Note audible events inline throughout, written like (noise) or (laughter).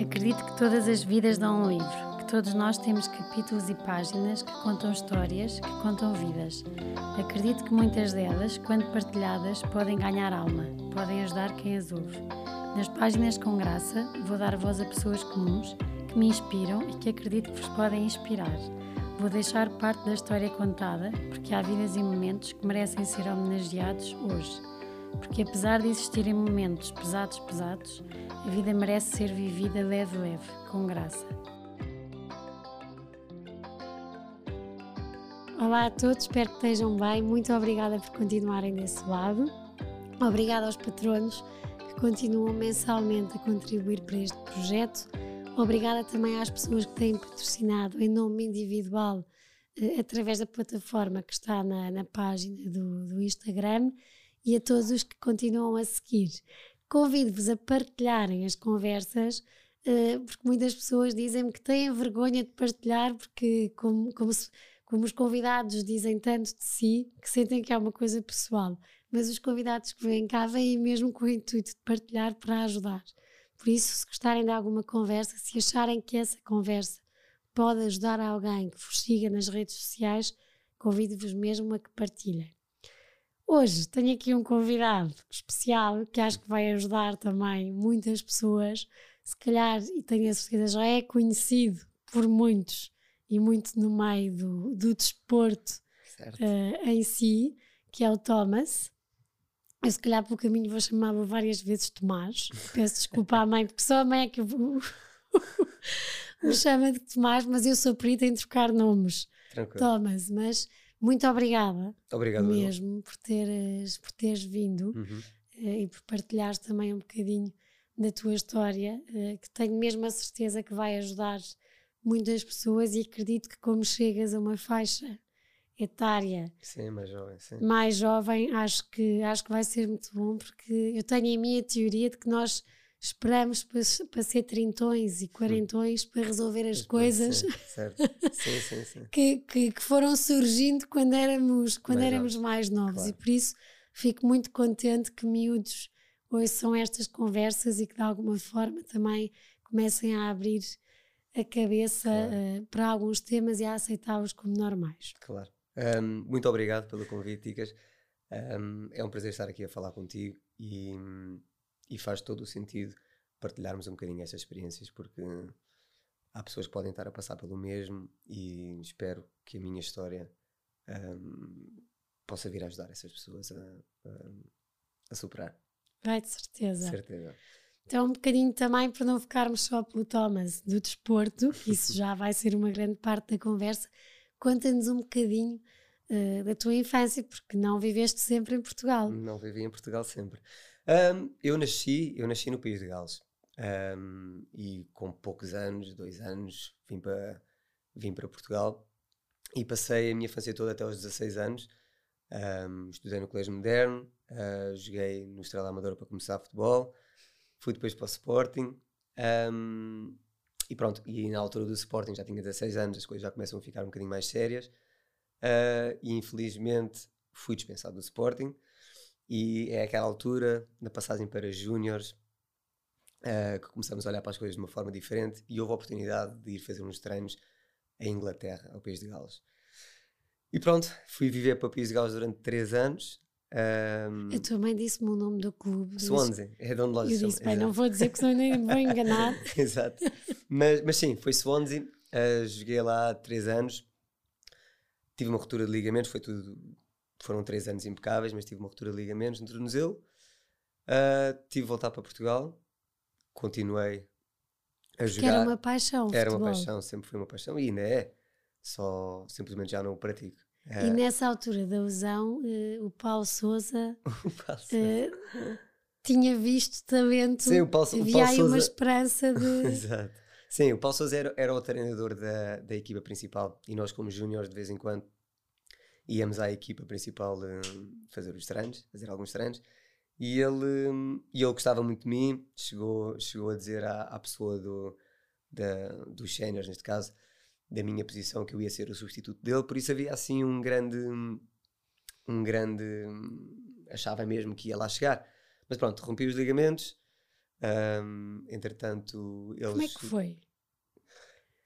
Acredito que todas as vidas dão um livro, que todos nós temos capítulos e páginas que contam histórias, que contam vidas. Acredito que muitas delas, quando partilhadas, podem ganhar alma, podem ajudar quem as ouve. Nas páginas com graça, vou dar voz a pessoas comuns que me inspiram e que acredito que vos podem inspirar. Vou deixar parte da história contada, porque há vidas e momentos que merecem ser homenageados hoje. Porque apesar de existirem momentos pesados, pesados, a vida merece ser vivida leve, leve, com graça. Olá a todos, espero que estejam bem. Muito obrigada por continuarem desse lado. Obrigada aos patronos que continuam mensalmente a contribuir para este projeto. Obrigada também às pessoas que têm patrocinado em nome individual eh, através da plataforma que está na, na página do, do Instagram e a todos os que continuam a seguir. Convido-vos a partilharem as conversas, uh, porque muitas pessoas dizem-me que têm vergonha de partilhar, porque, como, como, se, como os convidados dizem tanto de si, que sentem que é uma coisa pessoal. Mas os convidados que vêm cá vêm mesmo com o intuito de partilhar para ajudar. Por isso, se gostarem de alguma conversa, se acharem que essa conversa pode ajudar alguém que vos siga nas redes sociais, convido-vos mesmo a que partilhem. Hoje tenho aqui um convidado especial que acho que vai ajudar também muitas pessoas. Se calhar, e tenho a certeza, já é conhecido por muitos e muito no meio do, do desporto uh, em si, que é o Thomas. Eu, se calhar, pelo caminho vou chamá-lo várias vezes Tomás. Peço desculpa à mãe, porque só a mãe é que me chama de Tomás, mas eu sou perita em trocar nomes. Tranquilo. Thomas, mas muito obrigada. Obrigado mesmo por teres, por teres vindo uhum. uh, e por partilhares também um bocadinho da tua história, uh, que tenho mesmo a certeza que vai ajudar muitas pessoas e acredito que como chegas a uma faixa etária sim, mais jovem, sim. mais jovem, acho que, acho que vai ser muito bom, porque eu tenho a minha teoria de que nós esperamos para, para ser trintões e quarentões para resolver as coisas (laughs) sim, que, que, que, foram surgindo quando éramos, quando mais éramos novos. mais novos. Claro. E por isso fico muito contente que miúdos ouçam estas conversas e que de alguma forma também comecem a abrir a cabeça claro. uh, para alguns temas e a aceitá-los como normais. Claro. Um, muito obrigado pelo convite, Ticas. Um, é um prazer estar aqui a falar contigo e e faz todo o sentido partilharmos um bocadinho essas experiências, porque há pessoas que podem estar a passar pelo mesmo e espero que a minha história um, possa vir a ajudar essas pessoas a, a, a superar. Vai, de certeza. certeza. Então, um bocadinho também para não ficarmos só pelo Thomas do desporto, que (laughs) isso já vai ser uma grande parte da conversa, conta-nos um bocadinho uh, da tua infância, porque não viveste sempre em Portugal. Não vivi em Portugal sempre. Um, eu nasci, eu nasci no país de Gales. Um, e com poucos anos, dois anos, vim para vim para Portugal e passei a minha infância toda até aos 16 anos. Um, estudei no Colégio Moderno, uh, joguei no Estrela Amadora para começar futebol, fui depois para o Sporting. Um, e pronto, e na altura do Sporting já tinha 16 anos, as coisas já começam a ficar um bocadinho mais sérias. Uh, e infelizmente fui dispensado do Sporting. E é aquela altura, na passagem para júniores, uh, que começamos a olhar para as coisas de uma forma diferente e houve a oportunidade de ir fazer uns treinos em Inglaterra, ao País de Gales. E pronto, fui viver para o País de Gales durante 3 anos. Um, a tua mãe disse-me o nome do clube. Swansea, é de onde nós Eu disse, bem, não vou dizer que senão nem me vou enganar. (laughs) Exato. Mas, mas sim, foi Swansea, uh, joguei lá 3 anos, tive uma ruptura de ligamentos, foi tudo foram três anos impecáveis, mas tive uma ruptura de ligamentos no tornozelo. Uh, tive de voltar para Portugal, continuei a jogar. Que era uma paixão. Era futebol. uma paixão, sempre foi uma paixão e ainda é. Só simplesmente já não o pratico. E nessa altura da lesão, uh, o Paulo Souza, uh, (laughs) tinha visto talento. Sim, o Paulo, havia o Paulo aí Sousa... uma esperança de. (laughs) Exato. Sim, o Paulo Souza era, era o treinador da, da equipa principal e nós, como júniores, de vez em quando íamos à equipa principal uh, fazer os treinos, fazer alguns treinos, e ele, um, e ele gostava muito de mim, chegou, chegou a dizer à, à pessoa do, da, dos séniores, neste caso, da minha posição, que eu ia ser o substituto dele, por isso havia assim um grande, um grande, achava mesmo que ia lá chegar. Mas pronto, rompi os ligamentos. Um, entretanto, eles. Como é que foi?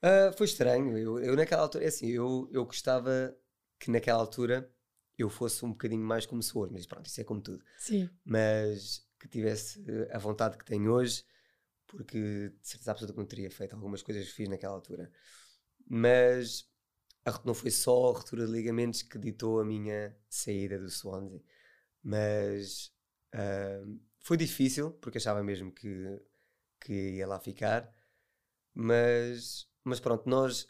Uh, foi estranho. Eu, eu, naquela altura, é assim, eu, eu gostava que naquela altura eu fosse um bocadinho mais como sou hoje, mas pronto, isso é como tudo. Sim. Mas que tivesse a vontade que tenho hoje, porque de certeza absoluta que não teria feito algumas coisas que fiz naquela altura. Mas a, não foi só a ruptura de ligamentos que ditou a minha saída do Swansea, mas uh, foi difícil, porque achava mesmo que, que ia lá ficar, mas, mas pronto, nós,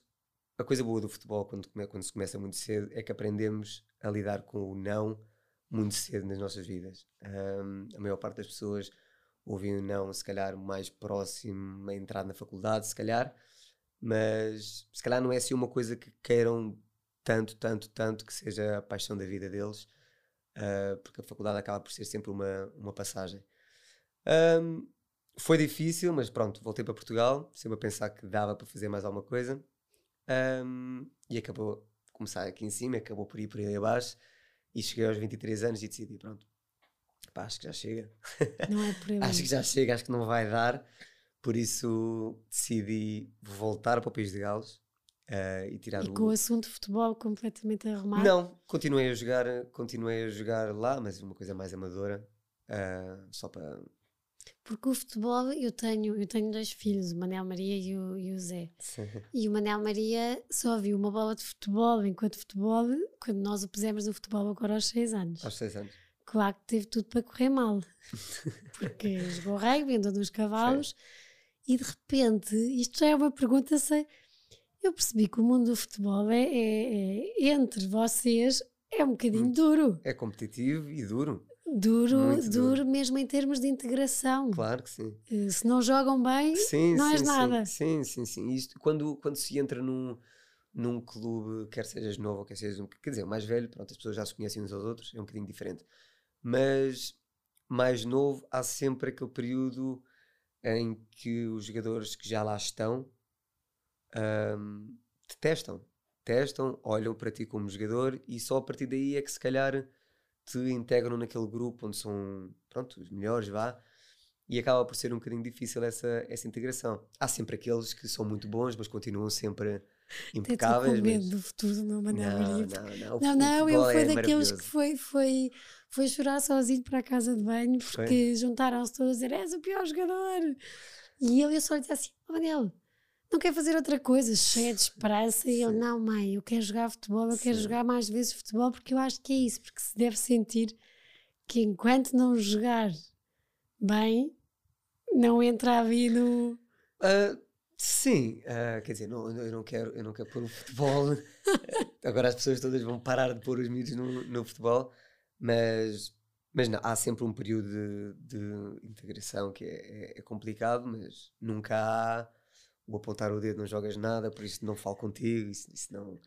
a coisa boa do futebol quando, quando se começa muito cedo é que aprendemos a lidar com o não muito cedo nas nossas vidas. Um, a maior parte das pessoas ouvem o não, se calhar, mais próximo a entrar na faculdade, se calhar, mas se calhar não é assim uma coisa que queiram tanto, tanto, tanto que seja a paixão da vida deles, uh, porque a faculdade acaba por ser sempre uma, uma passagem. Um, foi difícil, mas pronto, voltei para Portugal, sempre a pensar que dava para fazer mais alguma coisa, um, e acabou começar aqui em cima, acabou por ir por aí abaixo, e cheguei aos 23 anos e decidi, pronto, pá, acho que já chega. Não é por aí. (laughs) acho que já chega, acho que não vai dar. Por isso decidi voltar para o País de Gales uh, e tirar e com o assunto de futebol completamente arrumado? Não, continuei a jogar, continuei a jogar lá, mas uma coisa mais amadora, uh, só para porque o futebol, eu tenho, eu tenho dois filhos, o Manel Maria e o, e o Zé. Sim. E o Manel Maria só viu uma bola de futebol enquanto futebol, quando nós o pusemos no futebol agora aos 6 anos. Aos 6 anos. Claro que teve tudo para correr mal. (laughs) Porque jogou rugby, andou nos cavalos. Sim. E de repente, isto já é uma pergunta, sei, eu percebi que o mundo do futebol é, é, é entre vocês é um bocadinho hum. duro. É competitivo e duro. Duro, duro, duro, mesmo em termos de integração. Claro que sim. Eh, se não jogam bem, sim, não sim, és nada. Sim, sim, sim. Isto, quando, quando se entra num, num clube, quer sejas novo ou quer sejas um, quer dizer, mais velho, pronto, as pessoas já se conhecem uns aos outros, é um bocadinho diferente. Mas mais novo, há sempre aquele período em que os jogadores que já lá estão um, te testam. Testam, olham para ti como jogador e só a partir daí é que se calhar te integram naquele grupo onde são, pronto, os melhores, vá, e acaba por ser um bocadinho difícil essa, essa integração. Há sempre aqueles que são muito bons, mas continuam sempre impecáveis. com medo mas... do futuro do meu Manel não, não, não, não, não, ele foi é daqueles que foi, foi, foi chorar sozinho para a casa de banho porque juntaram-se todos a dizer és o pior jogador. E ele eu só lhe disse assim, oh, Manel, não quer fazer outra coisa, cheia de esperança. E ele, não, mãe, eu quero jogar futebol, eu Sim. quero jogar mais vezes futebol, porque eu acho que é isso, porque se deve sentir que enquanto não jogar bem, não entra ali no. Uh, sim, uh, quer dizer, não, eu, não quero, eu não quero pôr o futebol. (laughs) Agora as pessoas todas vão parar de pôr os miúdos no, no futebol, mas, mas não, há sempre um período de, de integração que é, é, é complicado, mas nunca há o apontar o dedo não jogas nada, por isso não falo contigo, isso, isso não,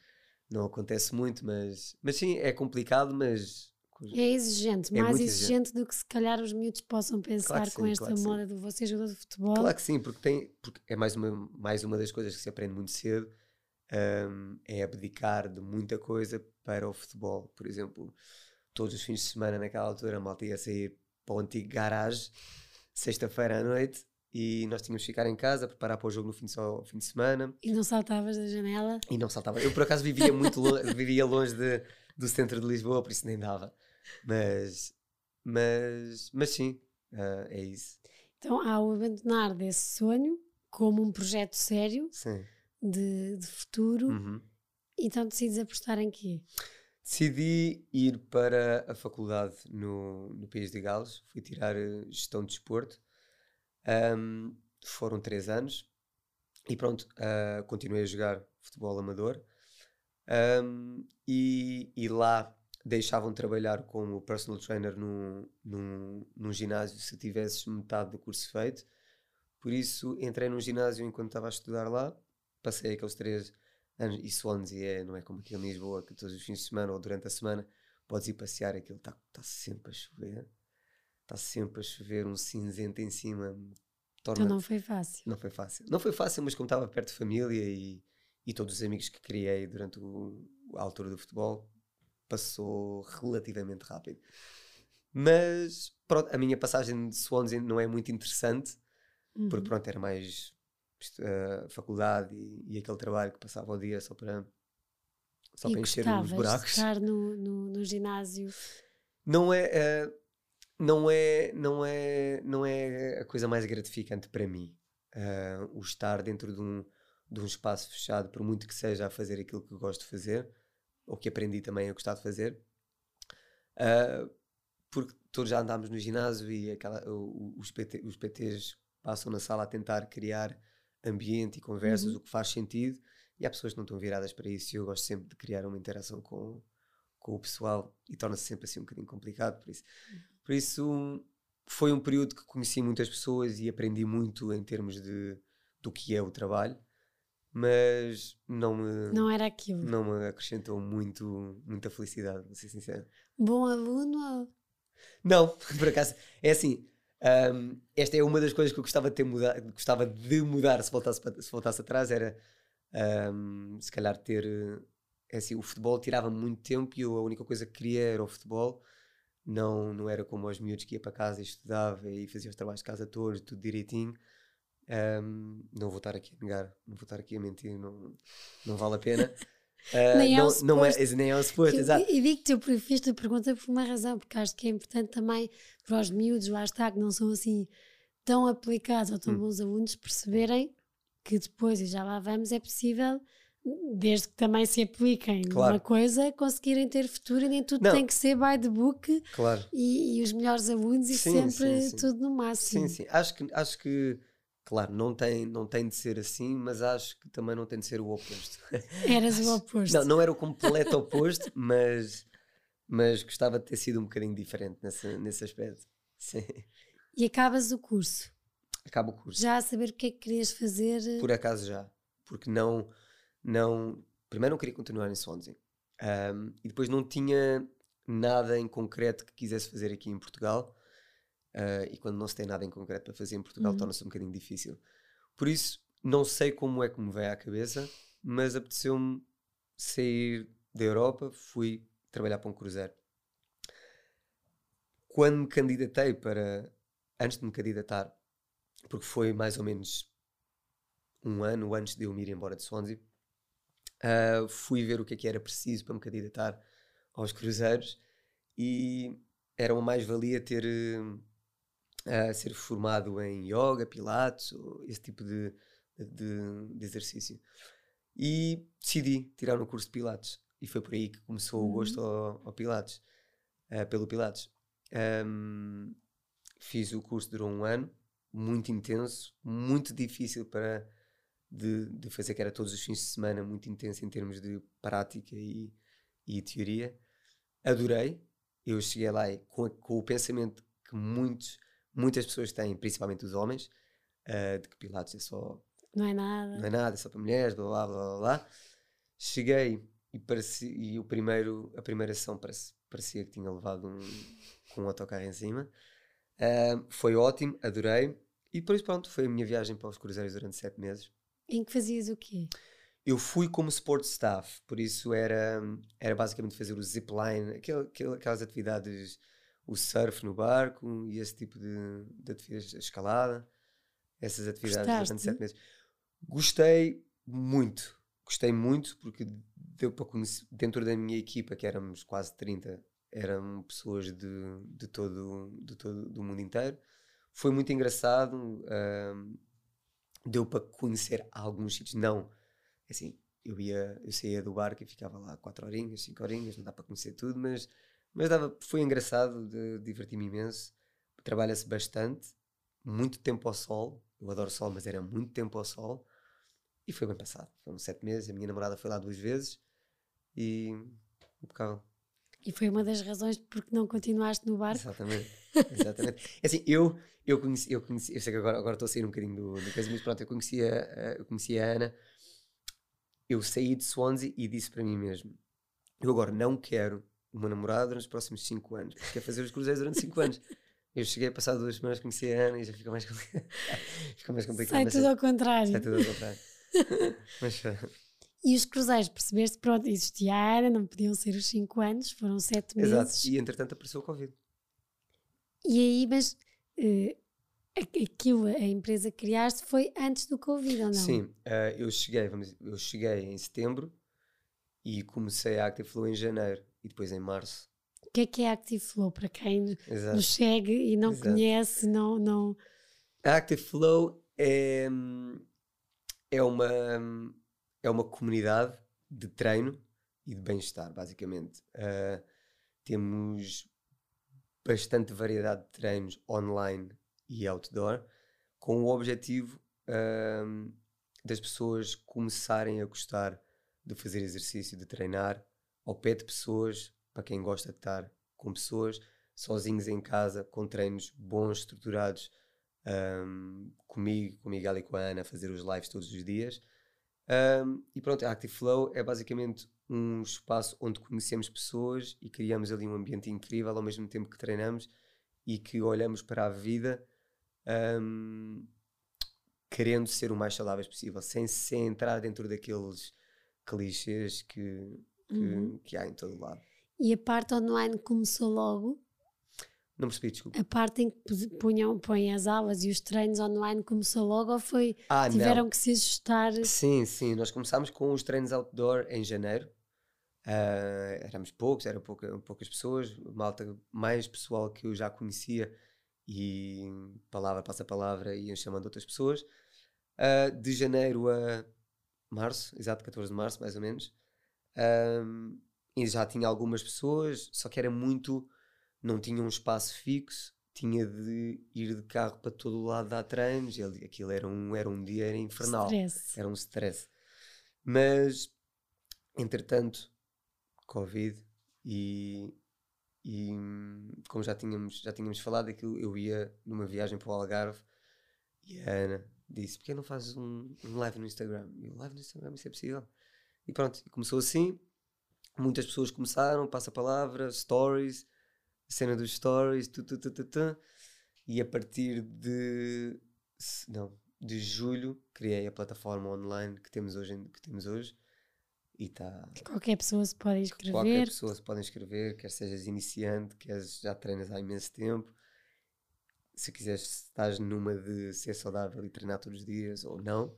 não acontece muito, mas, mas sim, é complicado, mas é exigente, é mais exigente, exigente, do que se calhar os miúdos possam pensar claro com sim, esta claro moda de você jogador de futebol. Claro que sim, porque, tem, porque é mais uma, mais uma das coisas que se aprende muito cedo, um, é abdicar de muita coisa para o futebol. Por exemplo, todos os fins de semana naquela altura a malta ia sair para o antigo garagem, sexta-feira à noite, e nós tínhamos que ficar em casa, preparar para o jogo no fim de, só, fim de semana. E não saltavas da janela? E não saltava. Eu por acaso vivia muito longe, (laughs) vivia longe de, do centro de Lisboa, por isso nem dava. Mas, mas, mas sim, uh, é isso. Então há o abandonar desse sonho como um projeto sério de, de, futuro. Uhum. Então decides apostar em quê? Decidi ir para a faculdade no, no País de Gales, fui tirar eh, gestão de desporto um, foram três anos e pronto, uh, continuei a jogar futebol amador um, e, e, lá deixavam trabalhar como personal trainer num, num, num ginásio se tivesses metade do curso feito. Por isso entrei num ginásio enquanto estava a estudar lá, passei aqueles três anos, e Swansea é, não é como aqui em Lisboa, que todos os fins de semana ou durante a semana podes ir passear, aquilo está tá sempre a chover está sempre a chover, um cinzento em cima. Torna... Então não foi fácil. Não foi fácil. Não foi fácil, mas como estava perto de família e, e todos os amigos que criei durante o, a altura do futebol, passou relativamente rápido. Mas pronto, a minha passagem de Swansea não é muito interessante, Uhum. porque pronto, era mais uh, faculdade e, e, aquele trabalho que passava o dia só para, só e para encher os buracos. Estar no, no, no ginásio. Não é, uh, não é, não é, não é a coisa mais gratificante para mim. Uh, o estar dentro de um, de um espaço fechado, por muito que seja a fazer aquilo que gosto de fazer, ou que aprendi também a gostar de fazer. Uh, porque todos já andámos no ginásio e aquela, os, PT, os PTs passam na sala a tentar criar ambiente e conversas, uhum. o que faz sentido, e há pessoas que não estão viradas para isso, e eu gosto sempre de criar uma interação com, com o pessoal, e torna-se sempre assim um bocadinho complicado, por isso. Por isso, foi um período que conheci muitas pessoas e aprendi muito em termos de, do que é o trabalho, mas não me... Não era aquilo. Não me acrescentou muito, muita felicidade, vou ser sincero. Bom aluno Não, (laughs) por acaso, é assim, um, esta é uma das coisas que eu gostava de ter mudado, gostava de mudar se voltasse, se voltasse atrás, era um, se calhar ter é assim, o futebol tirava muito tempo e eu a única coisa que queria era o futebol. Não, não era como aos miúdos que ia para casa e estudava e fazia os trabalhos de casa todos, tudo direitinho. Um, não vou estar aqui a negar, não vou estar aqui a mentir, não, não vale a pena. Uh, (laughs) nem, não, é não é nem é o suposto, exato. E digo-te, eu fiz a pergunta por uma razão, porque acho que é importante também para os miúdos, lá está, que não são assim tão aplicados ou tão hum. bons alunos, perceberem que depois, e já lá vamos, é possível, desde que também se apliquem claro. numa coisa, conseguirem ter futuro e nem tudo não. tem que ser by the book claro. e, e os melhores alunos e sim, sempre sim, sim. tudo no máximo. Sim, sim. Acho que, acho que Claro, não tem, não tem de ser assim, mas acho que também não tem de ser o oposto. (laughs) Eras o oposto. Não, não era o completo oposto, (laughs) mas, mas gostava de ter sido um bocadinho diferente nesse, nesse aspecto. Sim. E acabas o curso? Acabo o curso. Já a saber o que é que querias fazer? Por acaso já. Porque não. Não primeiro não queria continuar em Swansea. Um, e depois não tinha nada em concreto que quisesse fazer aqui em Portugal. Uh, e quando não se tem nada em concreto para fazer em Portugal, uhum. torna-se um bocadinho difícil. Por isso, não sei como é que me veio à cabeça, mas apeteceu-me sair da Europa, fui trabalhar para um cruzeiro. Quando me candidatei para. Antes de me candidatar, porque foi mais ou menos um ano antes de eu me ir embora de Swansea, uh, fui ver o que é que era preciso para me candidatar aos cruzeiros e era uma mais-valia ter uh, ser formado em yoga, pilates, esse tipo de, de, de, exercício. E decidi tirar um curso de pilates. E foi por aí que começou uhum. o gosto ao, ao pilates, uh, pelo pilates. Um, fiz o curso, durou um ano, muito intenso, muito difícil para de, de, fazer, que era todos os fins de semana, muito intenso em termos de prática e, e teoria. Adorei. Eu cheguei lá com, com o pensamento que muitos muitas pessoas têm, principalmente os homens, uh, de que Pilates é só. Não é nada. Não é nada, é só para mulheres, blá blá blá blá. Cheguei e, e o primeiro, a primeira ação parecia, parecia que tinha levado um, com um autocarro em cima. Uh, foi ótimo, adorei. E depois, pronto, foi a minha viagem para os cruzeiros durante sete meses. Em que fazias o quê? Eu fui como sport staff, por isso era, era basicamente fazer o zipline, aquelas atividades o surf no barco e esse tipo de, de atividades, a escalada, essas atividades Gostaste? durante sete meses. Gostei muito, gostei muito porque deu para conhecer, dentro da minha equipa, que éramos quase 30, eram pessoas de, de, todo, de todo do mundo inteiro. Foi muito engraçado, um, deu para conhecer alguns sítios, não, assim, eu ia, eu saía do barco e ficava lá quatro horinhas, cinco horinhas, não dá para conhecer tudo, mas mas dava, foi engraçado, diverti-me imenso. Trabalha-se bastante, muito tempo ao sol. Eu adoro sol, mas era muito tempo ao sol. E foi bem passado. Foram sete meses. A minha namorada foi lá duas vezes e impecável. E foi uma das razões porque não continuaste no barco? Exatamente. (laughs) Exatamente. É assim, eu, eu, conheci, eu conheci, eu sei que agora, agora estou a sair um bocadinho do, do caso, mas pronto, eu conheci a, eu conheci a Ana. Eu saí de Swansea e disse para mim mesmo: eu agora não quero uma namorada nos próximos 5 anos, porque quer fazer os cruzeiros durante 5 anos. Eu cheguei a passar duas semanas, conheci a Ana e já fica mais, (laughs) fica mais complicado. Sai tudo ao contrário. Sai tudo ao contrário. (laughs) mas, e os cruzeiros, percebeste, pronto, existia a Ana, não podiam ser os 5 anos, foram 7 meses. Exato, e entretanto apareceu o Covid. E aí, mas uh, aquilo, a empresa que criaste foi antes do Covid, ou não? Sim, uh, eu cheguei, vamos, eu cheguei em setembro e comecei a Active Flow em janeiro e depois em março. O que é que é Active Flow para quem Exato. nos segue e não Exato. conhece, não, não... Active Flow é, é uma é uma comunidade de treino e de bem-estar, basicamente. Uh, temos bastante variedade de treinos online e outdoor, com o objetivo uh, das pessoas começarem a gostar de fazer exercício, de treinar ao pé de pessoas, para quem gosta de estar com pessoas, sozinhos em casa, com treinos bons, estruturados, um, comigo, com o Miguel e com a Ana, fazer os lives todos os dias. Um, e pronto, a Active Flow é basicamente um espaço onde conhecemos pessoas e criamos ali um ambiente incrível ao mesmo tempo que treinamos e que olhamos para a vida um, querendo ser o mais saudáveis possível, sem, sem entrar dentro daqueles clichês que, que, uhum. que há em todo lado. E a parte online começou logo? Não percebi, desculpa. A parte em que punham, põem as aulas e os treinos online começou logo ou foi. Ah, tiveram não. que se ajustar? Sim, sim. Nós começámos com os treinos outdoor em janeiro. Uh, éramos poucos, eram pouca, poucas pessoas, malta mais pessoal que eu já conhecia e palavra passa palavra iam chamando outras pessoas. Uh, de janeiro a março, exato 14 de março, mais ou menos. Um, e já tinha algumas pessoas, só que era muito não tinha um espaço fixo, tinha de ir de carro para todo o lado dar treinos, aquilo era um, era um dia era infernal. Stress. Era um stress. Mas, entretanto, Covid e, e como já tínhamos, já tínhamos falado, aquilo, eu ia numa viagem para o Algarve e a Ana disse: Porquê não fazes um, um live no Instagram? E eu, live no Instagram, isso é possível. E pronto, começou assim. Muitas pessoas começaram, passa a palavra, stories, cena dos stories, tu, tu, tu, tu, e a partir de não, de julho criei a plataforma online que temos hoje, que temos hoje. E está qualquer pessoa se pode inscrever qualquer pessoa se pode inscrever quer sejas iniciante quer já treinas há imenso tempo. Se quiseres estás numa de ser saudável e treinar todos os dias ou não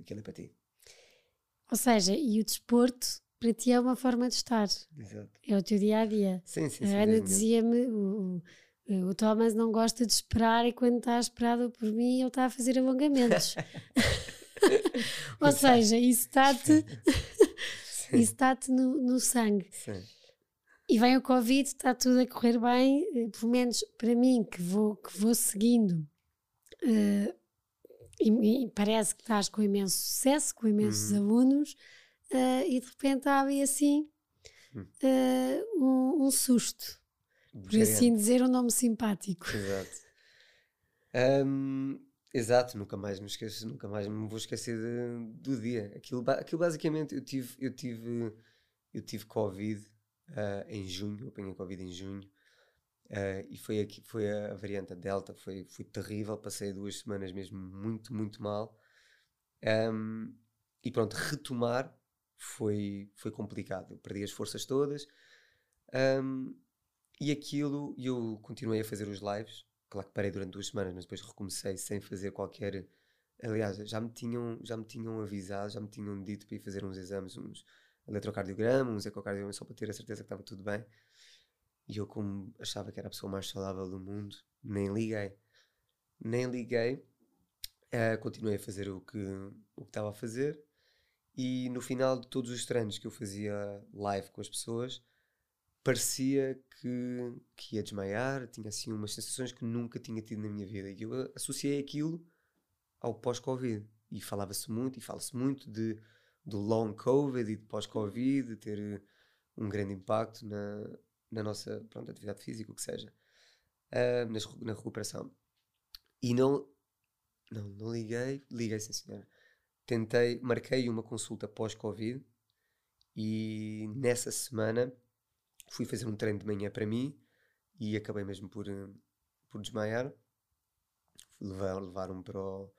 aquilo é para ti. Ou seja e o desporto para ti é uma forma de estar. Exato. É o teu dia a dia. Sim, sim, sim. A Ana dizia-me: o, o Thomas não gosta de esperar e quando está esperado por mim ele está a fazer alongamentos. (laughs) Ou seja, isso está-te (laughs) está-te no, no sangue. Sim. E vem o Covid, está tudo a correr bem, eh, pelo menos para mim que vou, que vou seguindo. Uh, e, e, parece que estás com imenso sucesso, com imensos uhum. alunos uh, e de repente há ali assim uh, um, um, susto. Por assim dizer, um nome simpático. Exato. Um, exato, nunca mais me esqueço, nunca mais me vou esquecer de, do dia. Aquilo, aquilo basicamente eu tive, eu tive, eu tive Covid uh, em junho, eu apanhei Covid em junho. Uh, e foi, aqui, foi a variante Delta, foi, foi terrível. Passei duas semanas mesmo muito, muito mal. Um, e pronto, retomar foi, foi complicado. Eu perdi as forças todas. Um, e aquilo, eu continuei a fazer os lives. Claro que parei durante duas semanas, mas depois recomecei sem fazer qualquer. Aliás, já me tinham, já me tinham avisado, já me tinham dito para ir fazer uns exames, uns eletrocardiograma, uns ecocardiograma, só para ter a certeza que estava tudo bem. E eu, como achava que era a pessoa mais saudável do mundo, nem liguei. Nem liguei. Uh, continuei a fazer o que, o que estava a fazer e no final de todos os treinos que eu fazia live com as pessoas, parecia que, que ia desmaiar, tinha assim umas sensações que nunca tinha tido na minha vida. E eu associei aquilo ao pós-Covid. E falava-se muito, e fala-se muito de, do long Covid e de pós-Covid, de ter um grande impacto na, na nossa pronto, atividade física, o que seja, uh, na, na recuperação. E não, não, não liguei, liguei sim senhora tentei, marquei uma consulta pós-Covid e nessa semana fui fazer um treino de manhã para mim e acabei mesmo por, eh, por desmaiar. Levar, levaram-me para o,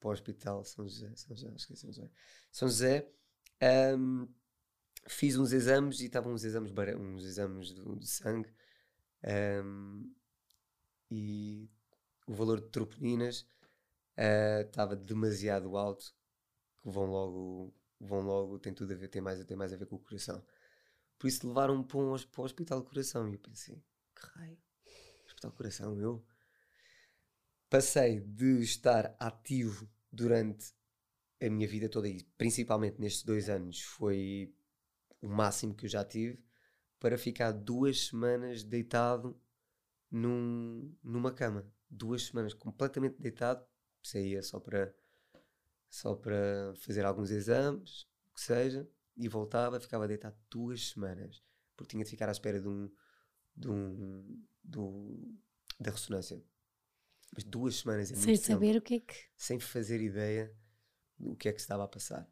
para o hospital São José, São José, esqueci, São José. São José um, fiz uns exames e estavam uns exames, uns exames de, de sangue um, o valor de troponinas eh, estava demasiado alto, que vão logo, vão logo, tem tudo a ver, tem mais, tem mais a ver com o coração. Por isso levaram-me para, um, para o hospital do coração e eu pensei, que raio, hospital do coração, eu passei de estar ativo durante a minha vida toda e principalmente nestes dois anos foi o máximo que eu já tive para ficar duas semanas deitado num, numa cama. Duas semanas completamente deitado, saía só para só para fazer alguns exames, o que seja, e voltava, ficava deitado duas semanas, porque tinha de ficar à espera de um, de um, do, da ressonância. Mas duas semanas é Sem saber tempo, o que é que. sem fazer ideia do que é que se estava a passar.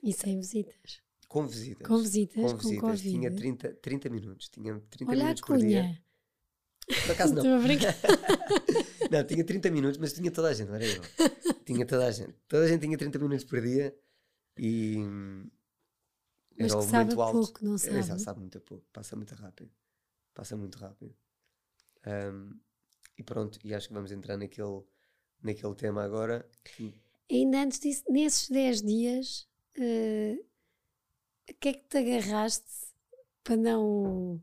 E sem visitas. Com visitas. Com visitas, com com visitas. Covid. Tinha 30, 30 minutos. Tinha 30 Olha a minutos por dia. Por acaso não. Estou a brincar. (laughs) Não, tinha 30 minutos, mas tinha toda a gente, não era eu. tinha toda a gente. Toda a gente tinha 30 minutos por dia e Mas era o sabe momento alto. pouco, não É, sabe? exato, sabe muito pouco, passa muito rápido. Passa muito rápido. Hum, e pronto, e acho que vamos entrar naquele, naquele tema agora. que- Ainda antes disso, nesses 10 dias, eh, a que é que te agarraste para não.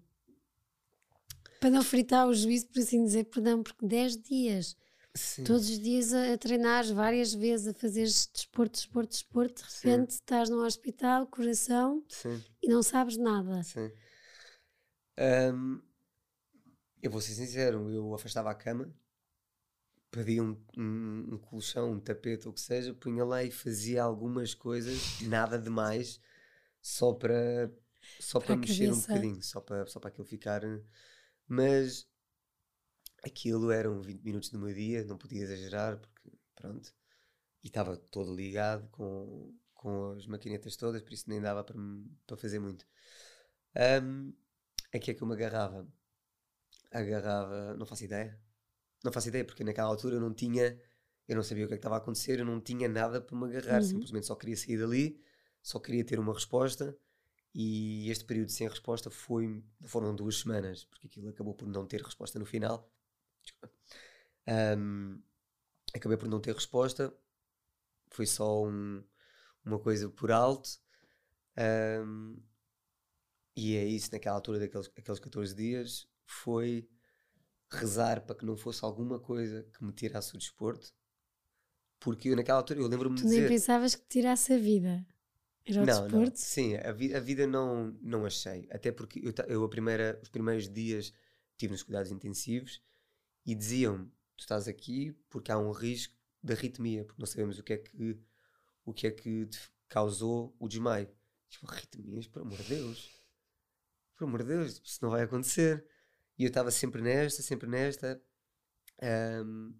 Para não fritar o juízo, por assim dizer, perdão, porque 10 dias, Sim, todos os dias a, a treinar várias vezes, a fazer desporto, desporto, desporto, de Sim. repente estás num hospital, coração, sim, e não sabes nada. sim. Hum, eu vou ser sincero, eu afastava a cama, pedia um, um, um colchão, um tapete, ou o que seja, punha lá e fazia algumas coisas, nada demais, só para só Para para, mexer um cabeça. bocadinho, só para, só para aquilo ficar. Mas aquilo eram 20 minutos do meu dia, não podia exagerar, porque pronto, e estava todo ligado com, com as maquinetas todas, por isso nem dava para, para fazer muito. A que é que eu me agarrava? Agarrava, não faço ideia. Não faço ideia, porque naquela altura eu não tinha, eu não sabia o que é que estava a acontecer, eu não tinha nada para me agarrar, Uhum. simplesmente só queria sair dali, só queria ter uma resposta. E este período sem resposta foi, foram duas semanas, porque aquilo acabou por não ter resposta no final. Ahm, acabei por não ter resposta, foi só um- uma coisa por alto. Ahm, e é isso, naquela altura daqueles aqueles 14 dias, foi rezar para que não fosse alguma coisa que me tirasse o desporto. Porque eu, naquela altura, eu lembro-me de Tu nem dizer... pensavas que tirasse a vida. Não, não. desporto? Sim, a, vi- a vida não, não achei. Até porque eu, eu a primeira, os primeiros dias estive nos cuidados intensivos e diziam-me: tu estás aqui porque há um risco de arritmia, porque não sabemos o que é que, o que, é que te causou o desmaio. Tipo, arritmias, por amor de Deus. Por amor de Deus, isso não vai acontecer. E eu estava sempre nesta, sempre nesta. Ahm,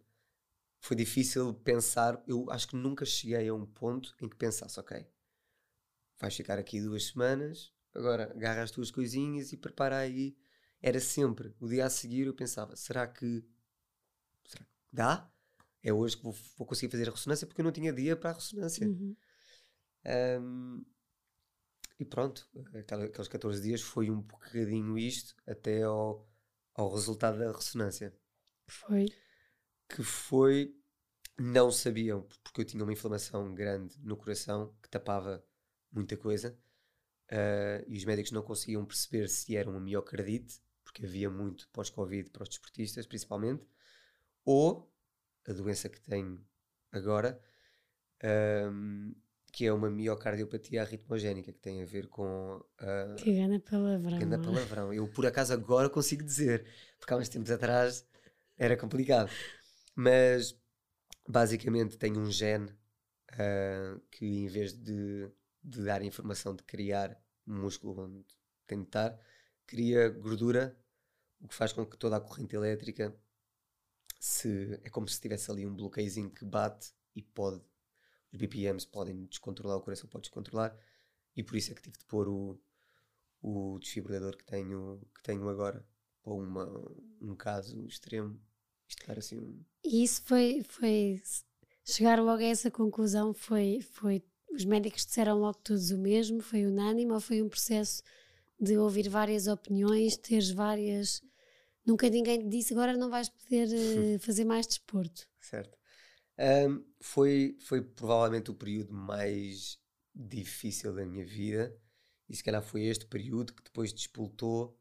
foi difícil pensar. Eu acho que nunca cheguei a um ponto em que pensasse, ok, vais ficar aqui duas semanas, agora agarra as tuas coisinhas e prepara aí. Era sempre, o dia a seguir eu pensava, será que, será que dá? É hoje que vou, vou conseguir fazer a ressonância porque eu não tinha dia para a ressonância. Uhum. Ahm, e pronto, aqueles 14 dias foi um bocadinho isto até ao, ao resultado da ressonância. Foi. Que foi, não sabiam, porque eu tinha uma inflamação grande no coração que tapava muita coisa ah, e os médicos não conseguiam perceber se era uma miocardite, porque havia muito pós-Covid para os desportistas, principalmente, ou a doença que tenho agora, ahm, que é uma miocardiopatia arritmogénica, que tem a ver com a Que gana palavrão. Não é? palavrão. Eu por acaso agora consigo dizer, porque há uns tempos atrás era complicado. Mas basicamente tenho um gene ah, que em vez de, de dar informação de criar músculo onde tem de estar, cria gordura, o que faz com que toda a corrente elétrica se é como se tivesse ali um bloqueiozinho que bate e pode os BPMs podem descontrolar, o coração pode descontrolar e por isso é que tive de pôr o, o desfibrilador que tenho, que tenho agora para uma, um caso extremo. Isto era assim. E isso foi, foi. Chegar logo a essa conclusão foi, foi. Os médicos disseram logo todos o mesmo? Foi unânime ou foi um processo de ouvir várias opiniões, teres várias, nunca ninguém te disse agora não vais poder uh, fazer mais desporto. Certo. Um, foi, foi provavelmente o período mais difícil da minha vida e se calhar foi este período que depois despoltou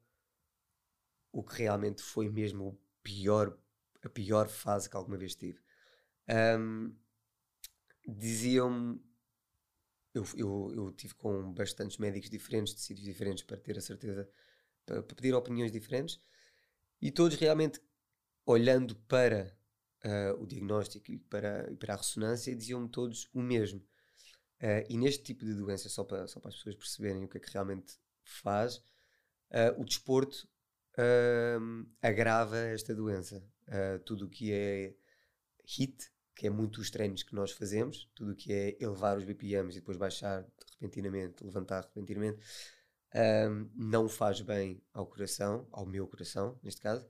o que realmente foi mesmo o pior, a pior fase que alguma vez tive. Um, Diziam-me, eu, eu, eu tive com bastantes médicos diferentes, de sítios diferentes, para ter a certeza, para, para pedir opiniões diferentes, e todos realmente olhando para uh, o diagnóstico e para, para a ressonância, diziam-me todos o mesmo. Uh, e neste tipo de doença, só para, só para as pessoas perceberem o que é que realmente faz, uh, o desporto agrava esta doença. tudo o que é HIT, que é muito os treinos que nós fazemos, tudo o que é elevar os BPMs e depois baixar repentinamente, levantar repentinamente, não faz bem ao coração, ao meu coração, neste caso,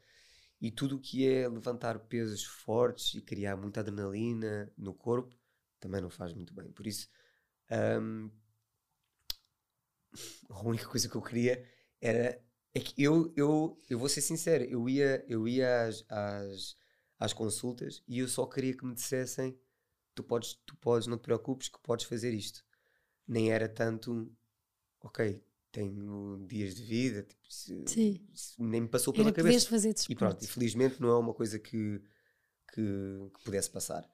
e tudo o que é levantar pesos fortes e criar muita adrenalina no corpo também não faz muito bem. Por isso, um, (laughs) a única coisa que eu queria era. É que eu, eu, eu vou ser sincero, eu ia, eu ia às, às, às consultas e eu só queria que me dissessem: tu podes, tu podes, não te preocupes, que podes fazer isto. Nem era tanto, ok, tenho dias de vida, tipo, nem me passou pela Era cabeça. Fazer e pronto, infelizmente não é uma coisa que, que, que, pudesse passar.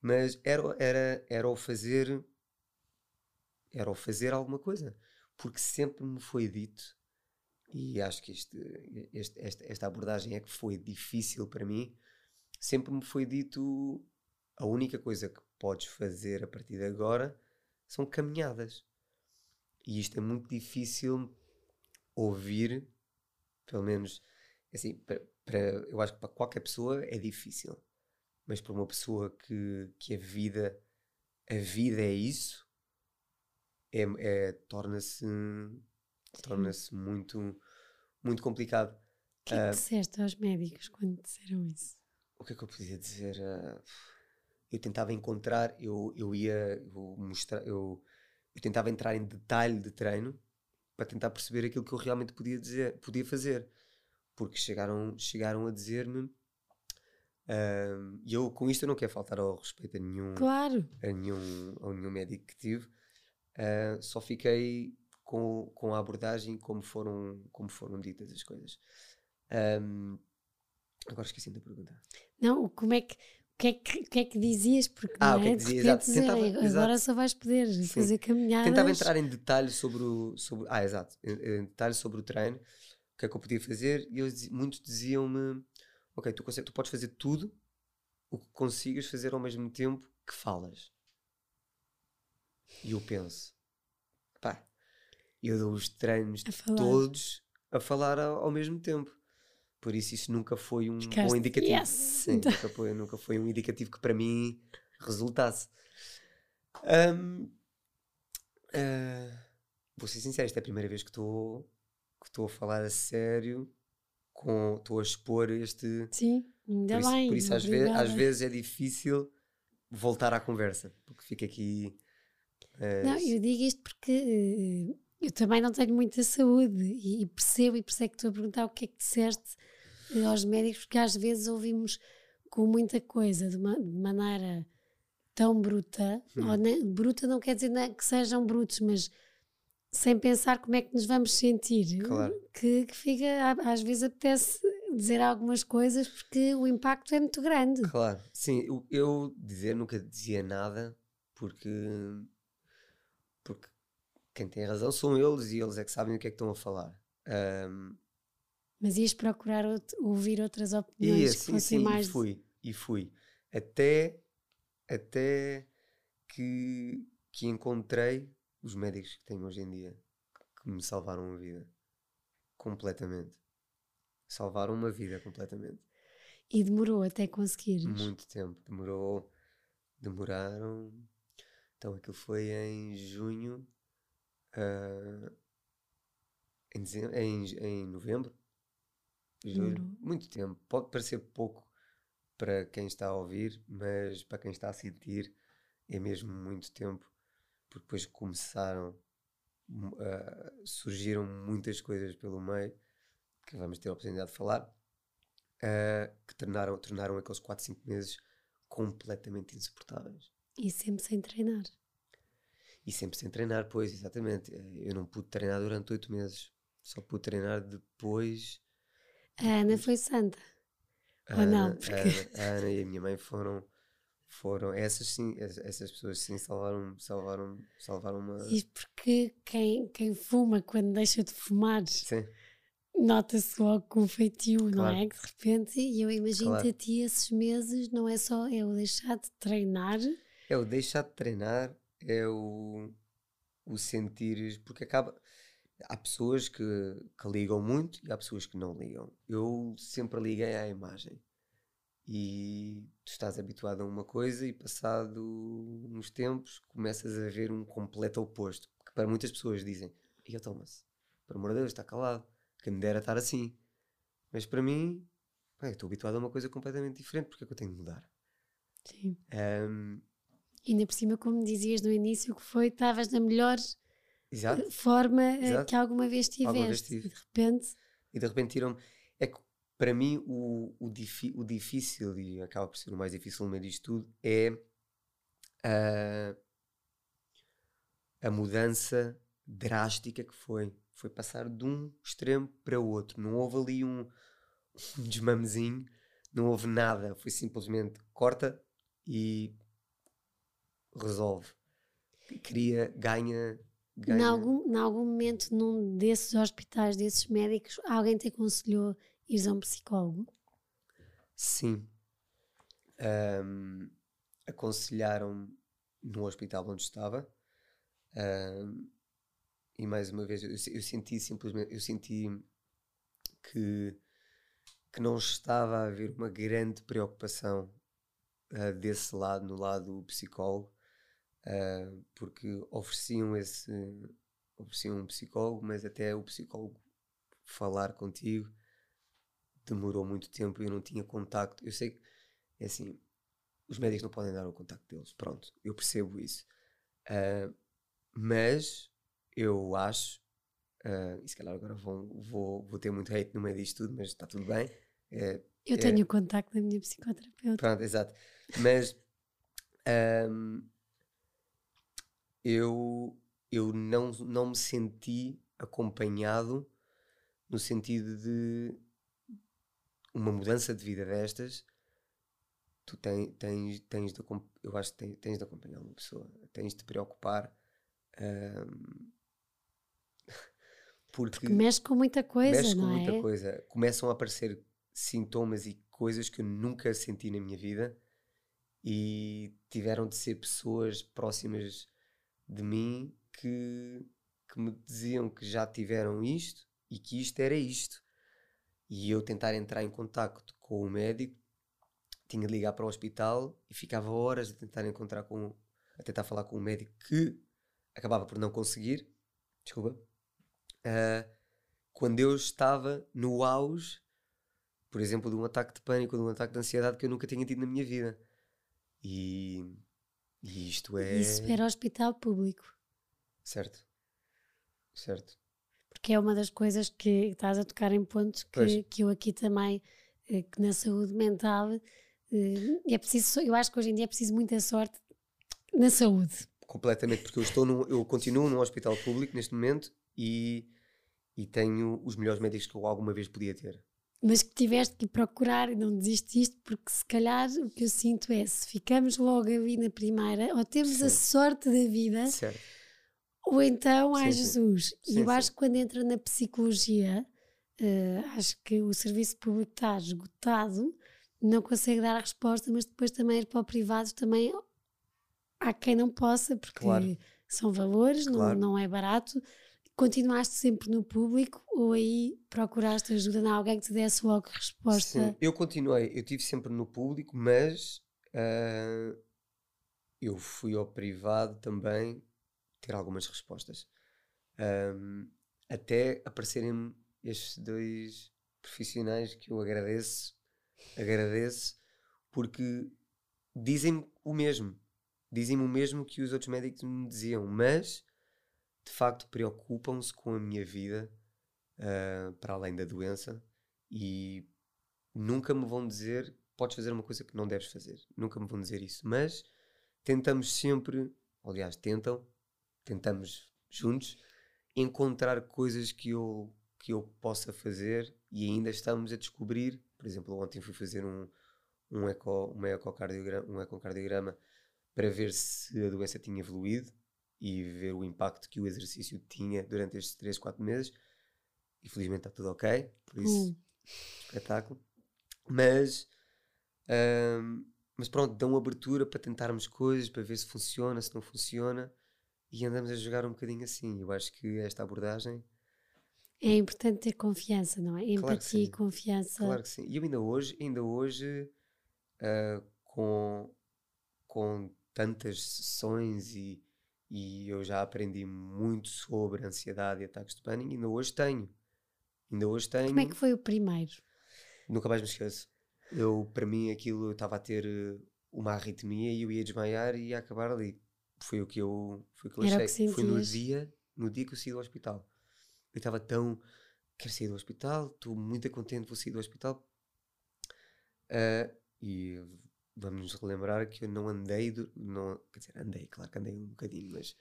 Mas era, era, era o fazer era o fazer alguma coisa. Porque sempre me foi dito, e acho que este, este, esta, esta abordagem é que foi difícil para mim, sempre me foi dito a única coisa que podes fazer a partir de agora são caminhadas. E isto é muito difícil ouvir, pelo menos, assim, para, para, eu acho que para qualquer pessoa é difícil. Mas para uma pessoa que, que a vida a vida é isso, é, é torna-se torna-se muito muito complicado. O que é que uh, disseste aos médicos quando disseram isso? O que é que eu podia dizer? Uh, eu tentava encontrar, eu, eu ia eu mostrar, eu eu tentava entrar em detalhe de treino para tentar perceber aquilo que eu realmente podia dizer, podia fazer. Porque chegaram, chegaram a dizer-me. Uh, e eu com isto eu não quero faltar ao respeito a nenhum, claro. a nenhum, a nenhum médico que tive. Uh, só fiquei com, com a abordagem como foram, como foram ditas as coisas. Um, agora esqueci da pergunta. Não, como é que o que, é que, que, é que dizias? Porque ah, não o que é, é que dizia, exato. Tentava, agora exato. só vais poder Sim. fazer caminhadas. Tentava entrar em detalhes sobre o. Sobre, ah, exato. Em, em detalhes sobre o treino, o que é que eu podia fazer, e eles, muitos diziam-me: Ok, tu, consegue, tu podes fazer tudo o que consigas fazer ao mesmo tempo que falas. E eu penso: pá, eu dou os treinos a todos a falar ao, ao mesmo tempo. Por isso isso nunca foi um Ficaste, bom indicativo. Yes. Sim, nunca, foi, nunca foi um indicativo que para mim resultasse. Um, uh, vou ser sincero, esta é a primeira vez que estou que estou a falar a sério, estou a expor este. Sim, ainda por isso, bem. Por isso às vezes, às vezes é difícil voltar à conversa, porque fica aqui. Uh, não, eu digo isto porque uh, eu também não tenho muita saúde e, e percebo e percebo que estou a perguntar o que é que disseste aos médicos, porque às vezes ouvimos com muita coisa de, uma, de maneira tão bruta, hum. ou ne, bruta não quer dizer que sejam brutos, mas sem pensar como é que nos vamos sentir, claro. que, que fica, às vezes apetece dizer algumas coisas porque o impacto é muito grande. Claro, sim, eu, eu dizer nunca dizia nada porque porque quem tem razão são eles e eles é que sabem o que é que estão a falar. Um, mas ias procurar ouvir outras opiniões ia, que sim, fossem sim, mais. E fui, e fui. Até, até que, que encontrei os médicos que tenho hoje em dia que me salvaram a vida. Completamente. Salvaram uma vida completamente. E demorou até conseguires? Muito tempo. Demorou. Demoraram. Então aquilo foi em junho. Uh, em, dezembro, em, em novembro Juro. Muito tempo. Pode parecer pouco para quem está a ouvir, mas para quem está a sentir é mesmo muito tempo. Porque depois começaram, uh, surgiram muitas coisas pelo meio que vamos ter a oportunidade de falar. uh, que tornaram, tornaram aqueles 4, 5 meses completamente insuportáveis. E sempre sem treinar. E sempre sem treinar, pois, exatamente. Eu não pude treinar durante 8 meses. Só pude treinar depois. A Ana foi santa. A Ou não? Porque... A, (laughs) a Ana e a minha mãe foram foram essas sim essas pessoas sim salvaram salvaram salvaram uma e porque quem quem fuma quando deixa de fumar nota-se logo com feitio claro. não é que de repente e eu imagino claro. a ti esses meses não é só é o deixar de treinar é o deixar de treinar é o o sentir porque acaba há pessoas que, que ligam muito e há pessoas que não ligam eu sempre liguei à imagem e tu estás habituado a uma coisa e passado uns tempos começas a ver um completo oposto. Que para muitas pessoas dizem, e eu Thomas, por amor de Deus, está calado, que me dera estar assim. Mas para mim, estou habituado a uma coisa completamente diferente, porque é que eu tenho de mudar? Sim. Um, e ainda por cima, como dizias no início, que foi, estavas na melhor Exato. (laughs) forma eh, Exato. que alguma vez tiveste. Alguma vez tive. E de repente. E de repente tiram-me. É que para mim, o, o, o, difícil, e acaba por ser o mais difícil no meio disto tudo, é a, a mudança drástica que foi. Foi passar de um extremo para o outro. Não houve ali um, um desmamezinho, não houve nada. Foi simplesmente corta e resolve. Cria, ganha. Ganha. Em algum, algum momento, num desses hospitais, desses médicos, alguém te aconselhou ires a um psicólogo? Sim. Um, Aconselharam-me no hospital onde estava. Um, e mais uma vez, eu, eu, senti simplesmente, eu senti que, que não estava a haver uma grande preocupação uh, desse lado, no lado psicólogo, uh, porque ofereciam esse, ofereciam um psicólogo, mas até o psicólogo falar contigo demorou muito tempo e eu não tinha contacto. Eu sei que, é assim, os médicos não podem dar o contacto deles, pronto, eu percebo isso. Uh, mas eu acho, uh, e se calhar agora vão, vou, vou ter muito hate no meio disto tudo, mas está tudo bem. É, eu tenho é, o contacto da minha psicoterapeuta. Pronto, exato. Mas um, eu, eu não, não me senti acompanhado no sentido de uma mudança de vida destas, tu tens, tens, tens de, eu acho que tens, tens de acompanhar uma pessoa, tens de te preocupar. (laughs) Porque, porque, mexe com muita coisa, mexe com muita é? coisa. Começam a aparecer sintomas e coisas que eu nunca senti na minha vida e tiveram de ser pessoas próximas de mim que, que me diziam que já tiveram isto e que isto era isto. E eu tentar entrar em contacto com o médico, tinha de ligar para o hospital e ficava horas a tentar encontrar com a tentar falar com o médico que acabava por não conseguir, desculpa, uh, quando eu estava no auge, por exemplo, de um ataque de pânico, de um ataque de ansiedade que eu nunca tinha tido na minha vida. E, e isto é. Isso era hospital público. Certo. Certo porque é uma das coisas que estás a tocar em pontos que, que eu aqui também, eh, que na saúde mental, eh, é preciso, eu acho que hoje em dia é preciso muita sorte na saúde. Completamente, porque eu estou eu continuo num hospital público neste momento e, e tenho os melhores médicos que eu alguma vez podia ter. Mas que tiveste que procurar e não desististe, porque se calhar o que eu sinto é se ficamos logo ali na primeira, ou temos Sim. a sorte da vida. Certo ou então, ai Jesus. Sim, e eu acho que quando entra na psicologia, uh, acho que o serviço público está esgotado, não consegue dar a resposta, mas depois também ir para o privado também há quem não possa, porque claro. são valores, claro. não, não é barato. Continuaste sempre no público ou aí procuraste ajuda de alguém que te desse logo resposta? Sim, eu continuei, eu tive sempre no público, mas uh, eu fui ao privado também ter algumas respostas. Um, até aparecerem estes dois profissionais que eu agradeço, agradeço, porque dizem-me o mesmo. Dizem-me o mesmo que os outros médicos me diziam, mas de facto preocupam-se com a minha vida uh, para além da doença e nunca me vão dizer podes fazer uma coisa que não deves fazer. Nunca me vão dizer isso. Mas tentamos sempre, aliás, tentam, tentamos juntos encontrar coisas que eu, que eu possa fazer e ainda estamos a descobrir. Por exemplo, ontem fui fazer um, um, eco, uma ecocardiograma, um ecocardiograma para ver se a doença tinha evoluído e ver o impacto que o exercício tinha durante estes 3, 4 meses. E felizmente está tudo ok, por isso, espetáculo. Mas, um, mas pronto, dão abertura para tentarmos coisas, para ver se funciona, se não funciona. E andamos a jogar um bocadinho assim. Eu acho que esta abordagem. É importante ter confiança, não é? Empatia e confiança. Claro que sim. E eu ainda hoje, ainda hoje uh, com, com tantas sessões e, e eu já aprendi muito sobre ansiedade e ataques de pânico, ainda hoje tenho. Ainda hoje tenho. Como é que foi o primeiro? Nunca mais me esqueço. Eu, para mim, aquilo, estava a ter eh, uma arritmia e eu ia desmaiar e ia acabar ali. Foi o que eu, foi o que eu Era achei. Que foi no dia, no dia que eu saí do hospital. Eu estava tão. Quero sair do hospital, estou muito contente, vou sair do hospital. Uh, e vamos relembrar que eu não andei, não, quer dizer, andei, claro que andei um bocadinho, mas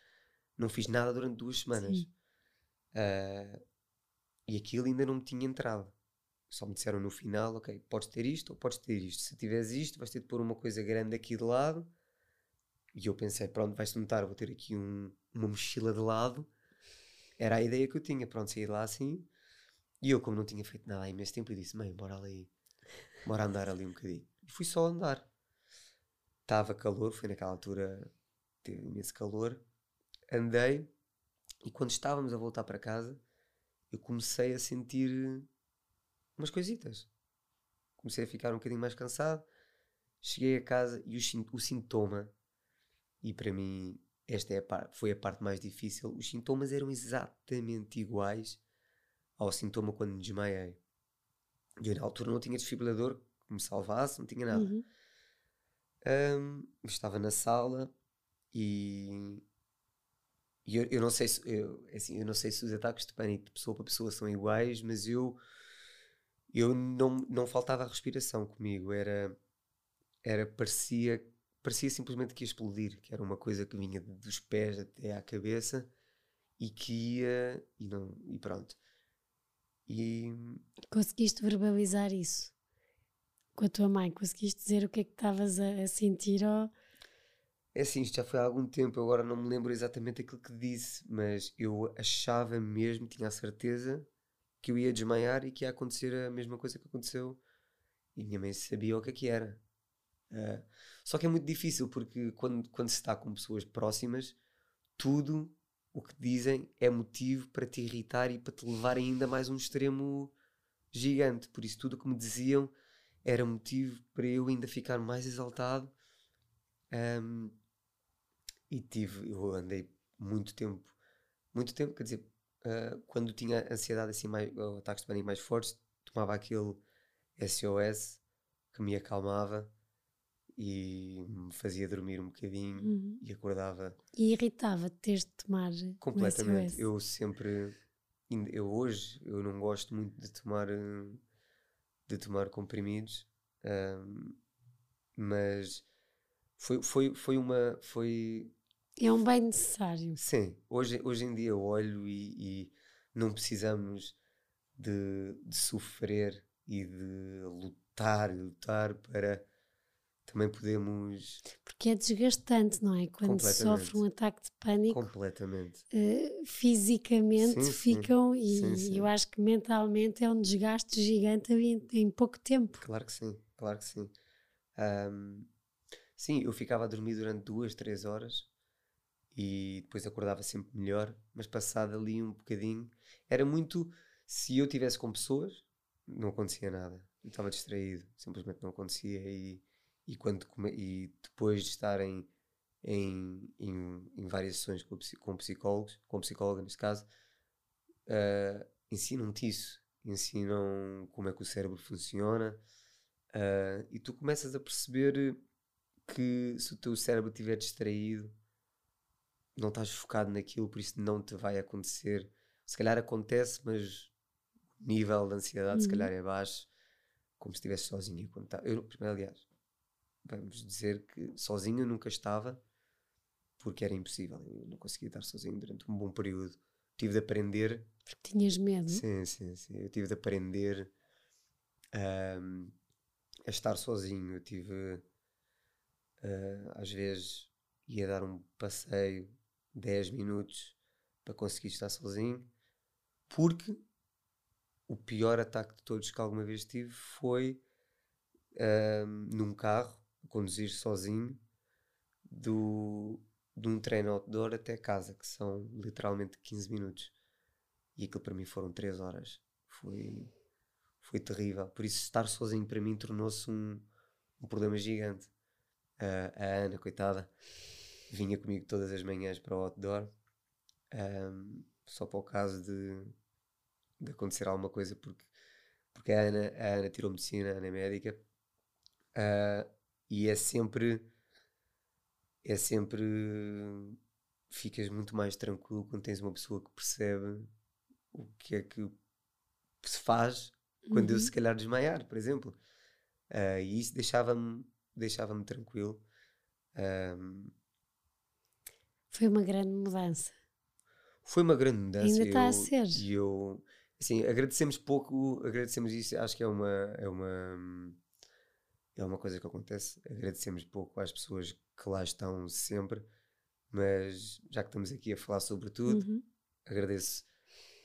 não fiz nada durante duas semanas. Uh, e aquilo ainda não me tinha entrado. Só me disseram no final, ok, podes ter isto ou podes ter isto. Se tiveres isto, vais ter de pôr uma coisa grande aqui de lado. E eu pensei, pronto, vais-te notar, vou ter aqui um, uma mochila de lado. Era a ideia que eu tinha, pronto, saí lá assim. E eu, como não tinha feito nada há imenso tempo, eu disse, mãe, bora ali, bora andar ali um bocadinho. E fui só andar. Estava calor, foi naquela altura, teve imenso calor. Andei, e quando estávamos a voltar para casa, eu comecei a sentir umas coisitas. Comecei a ficar um bocadinho mais cansado. Cheguei a casa e o, o sintoma, e para mim esta é a foi a parte mais difícil, os sintomas eram exatamente iguais ao sintoma quando me desmaiei. Eu na altura não tinha desfibrilador que me salvasse, não tinha nada. Uhum. Um, estava na sala e, e eu, eu, não sei se eu, é assim, eu não sei se os ataques de pânico de pessoa para pessoa são iguais, mas eu eu não, não faltava respiração comigo, era, era parecia, parecia simplesmente que ia explodir, que era uma coisa que vinha dos pés até à cabeça e que ia e, não, e pronto. E conseguiste verbalizar isso com a tua mãe? Conseguiste dizer o que é que estavas a, a, sentir? Ou... É assim, isto já foi há algum tempo, agora não me lembro exatamente aquilo que disse, mas eu achava mesmo, tinha a certeza que eu ia desmaiar e que ia acontecer a mesma coisa que aconteceu. E minha mãe sabia o que é que era. Uh, só que é muito difícil porque quando, quando se está com pessoas próximas, tudo o que dizem é motivo para te irritar e para te levar ainda mais um extremo gigante. Por isso, tudo o que me diziam era motivo para eu ainda ficar mais exaltado. Um, e tive, eu andei muito tempo, muito tempo, quer dizer, uh, quando tinha ansiedade assim mais, ou ataques de pânico mais fortes, tomava aquele SOS que me acalmava e me fazia dormir um bocadinho uhum. e acordava. E irritava teres de tomar completamente. eu sempre, eu hoje eu não gosto muito de tomar de tomar comprimidos, um, mas foi, foi, foi uma foi é um bem necessário. Sim, hoje, hoje em dia eu olho e, e não precisamos de, de, sofrer e de lutar lutar para também podemos. Porque é desgastante, não é? Quando sofre um ataque de pânico. Completamente. Uh, fisicamente sim, ficam sim. e sim, sim. eu acho que mentalmente é um desgaste gigante em, em pouco tempo. Claro que sim, claro que sim. Um, sim, eu ficava a dormir durante duas, três horas e depois acordava sempre melhor, mas passado ali um bocadinho, era muito. Se eu tivesse com pessoas, não acontecia nada. Eu estava distraído, simplesmente não acontecia. E, e, quando, e depois de estar em, em, em, várias sessões com, com psicólogos, com psicóloga neste caso, uh, ensinam-te isso. Ensinam como é que o cérebro funciona. Uh, e tu começas a perceber que se o teu cérebro estiver distraído, não estás focado naquilo, por isso não te vai acontecer. Se calhar acontece, mas o nível de ansiedade uhum. se calhar é baixo. como se estivesse sozinho. Quando tá, eu, aliás, vamos dizer que sozinho eu nunca estava, porque era impossível. Eu não conseguia estar sozinho durante um bom período. Tive de aprender. Porque tinhas medo? Sim, sim, sim. Eu tive de aprender um, a estar sozinho. Eu tive, uh, às vezes, ia dar um passeio 10 minutos para conseguir estar sozinho, porque o pior ataque de todos que alguma vez tive foi um, num carro, conduzir sozinho, do, de um treino outdoor até casa, que são literalmente 15 minutos. E aquilo para mim foram 3 horas. Foi, foi terrível. Por isso, estar sozinho para mim tornou-se um, um problema gigante. Uh, a Ana, coitada, vinha comigo todas as manhãs para o outdoor, um, só para o caso de, de acontecer alguma coisa, porque, porque a Ana, a Ana tirou medicina, a Ana é médica, uh, e é sempre. É sempre. Ficas muito mais tranquilo quando tens uma pessoa que percebe o que é que se faz quando uhum. eu se calhar desmaiar, por exemplo. Uh, e isso deixava-me deixava tranquilo. Um, foi uma grande mudança. Foi uma grande mudança. Ainda está a ser. E eu, assim, agradecemos pouco, agradecemos isso, acho que é uma, é uma, é uma coisa que acontece. Agradecemos pouco às pessoas que lá estão sempre, mas já que estamos aqui a falar sobre tudo, uhum. agradeço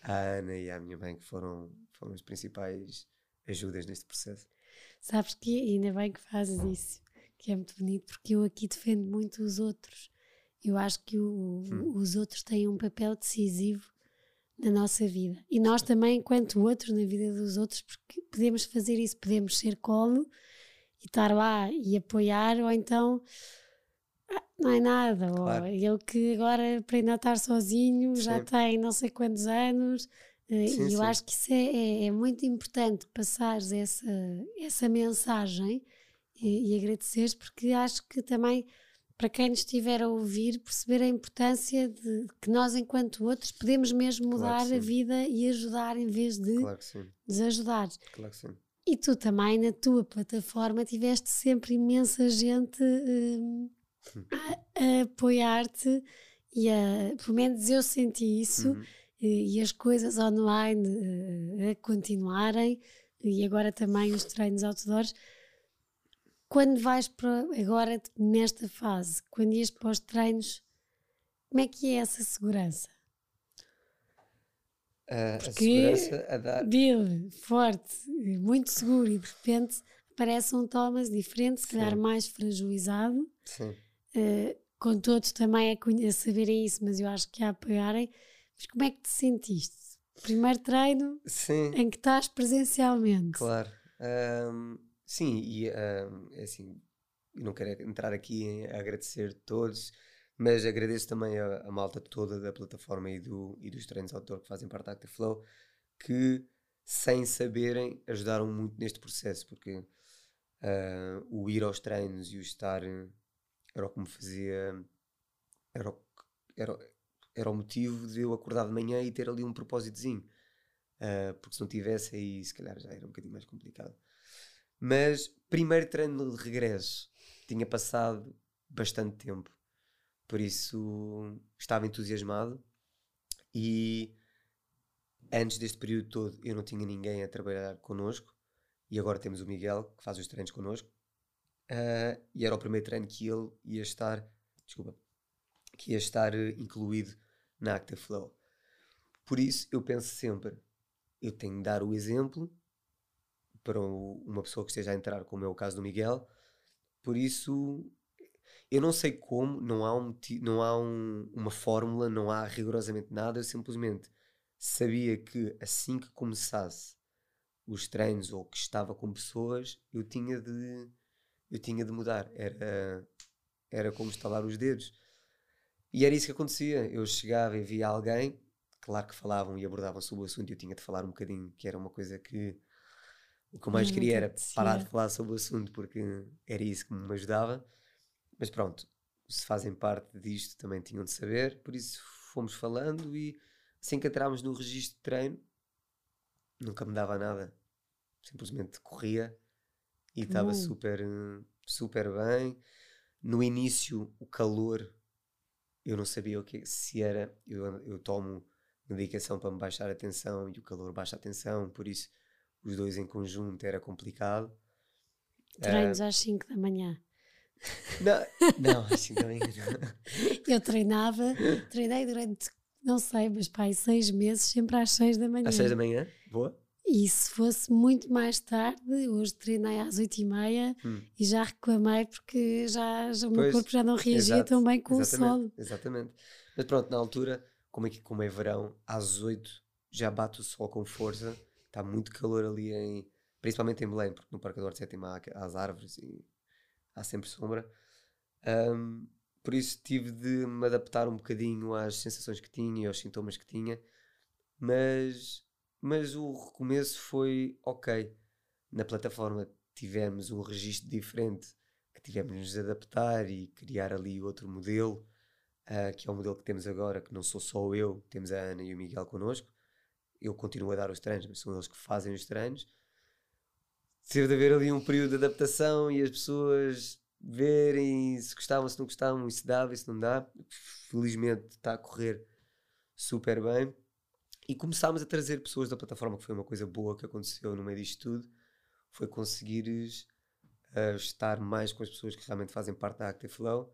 à Ana e à minha mãe que foram, foram as principais ajudas neste processo. Sabes que ainda bem que fazes isso, que é muito bonito, porque eu aqui defendo muito os outros. Eu acho que o, hum. os outros têm um papel decisivo na nossa vida. E nós também, enquanto outros, na vida dos outros, porque podemos fazer isso, podemos ser colo e estar lá e apoiar, ou então ah, não é nada. Claro. Ou ele que agora aprende a estar sozinho, sim. já tem não sei quantos anos. Eh, sim, e eu sim. acho que isso é, é, é, muito importante passar essa, essa mensagem e, e agradeceres, porque acho que também para quem estiver a ouvir, perceber a importância de que nós, enquanto outros, podemos mesmo mudar claro a vida e ajudar em vez de claro desajudar. Claro que sim. E tu também, na tua plataforma, tiveste sempre imensa gente hum, a, a apoiar-te e a, pelo menos eu senti isso, uhum. e, e, as coisas online uh, a continuarem, e agora também os treinos outdoors quando vais para agora nesta fase, quando ias para os treinos, como é que é essa segurança? Uh, a segurança a dar. Bill, forte, muito seguro e de repente aparece um Thomas diferente, se calhar mais fragilizado. Sim. Uh, com todos também a, a saberem isso, mas eu acho que a apoiarem. Mas como é que te sentiste? Primeiro treino Sim. em que estás presencialmente. Claro. Um Sim, e uh, é assim, não quero entrar aqui em agradecer todos, mas agradeço também a, a, malta toda da plataforma e, do, e dos treinos outdoor que fazem parte da Active Flow, que sem saberem ajudaram muito neste processo, porque uh, o ir aos treinos e o estar era o que me fazia, era o, era, era o motivo de eu acordar de manhã e ter ali um propósitozinho. Uh, porque se não tivesse aí, se calhar já era um bocadinho mais complicado. Mas primeiro treino de regresso, tinha passado bastante tempo, por isso estava entusiasmado e antes deste período todo eu não tinha ninguém a trabalhar connosco e agora temos o Miguel que faz os treinos connosco uh, e era o primeiro treino que ele ia estar, desculpa, que ia estar uh, incluído na Active Flow. Por isso eu penso sempre, eu tenho de dar o exemplo para uma pessoa que esteja a entrar, como é o caso do Miguel. Por isso, eu não sei como, não há, um, não há um, uma fórmula, não há rigorosamente nada. Eu simplesmente sabia que assim que começasse os treinos ou que estava com pessoas, eu tinha de, eu tinha de mudar. Era, era como estalar os dedos. E era isso que acontecia. Eu chegava e via alguém, claro que falavam e abordavam sobre o assunto, e eu tinha de falar um bocadinho, que era uma coisa que o que eu mais queria era parar de falar sobre o assunto porque era isso que me ajudava. Mas pronto, se fazem parte disto também tinham de saber, por isso fomos falando e assim que entrámos no registro de treino, nunca me dava nada. simplesmente corria e estava super, super bem. No início, o calor, eu não sabia o que se era. Eu, eu tomo medicação para me baixar a tensão e o calor baixa a tensão, por isso os dois em conjunto era complicado. Treinos uh, às 5 da manhã. Não, não às 5 da manhã não. Eu treinava, treinei durante, não sei, mas pai, seis meses, sempre às 6 da manhã. Às 6 da manhã? Boa. E se fosse muito mais tarde, hoje treinei às 8 e meia hum. e já reclamei porque já, já o meu corpo já não reagia exato, tão bem com o sol. Exatamente. Mas pronto, na altura, como é, que, como é verão, às 8 já bate o sol com força, está muito calor ali em. Principalmente em Belém, porque no Parque do Horto Sétimo há as árvores e há sempre sombra. Um, por isso tive de me adaptar um bocadinho às sensações que tinha e aos sintomas que tinha, mas mas o recomeço foi ok. Na plataforma tivemos um registro diferente que tivemos de nos adaptar e criar ali outro modelo, uh, que é o modelo que temos agora, que não sou só eu, temos a Ana e o Miguel connosco. Eu continuo a dar os treinos, mas são eles que fazem os treinos. Teve de haver ali um período de adaptação e as pessoas verem se gostavam, se não gostavam, e se dava, e se não dá. Felizmente está a correr super bem. E começámos a trazer pessoas da plataforma, que foi uma coisa boa que aconteceu no meio disto tudo, foi conseguires uh, estar mais com as pessoas que realmente fazem parte da Active Flow,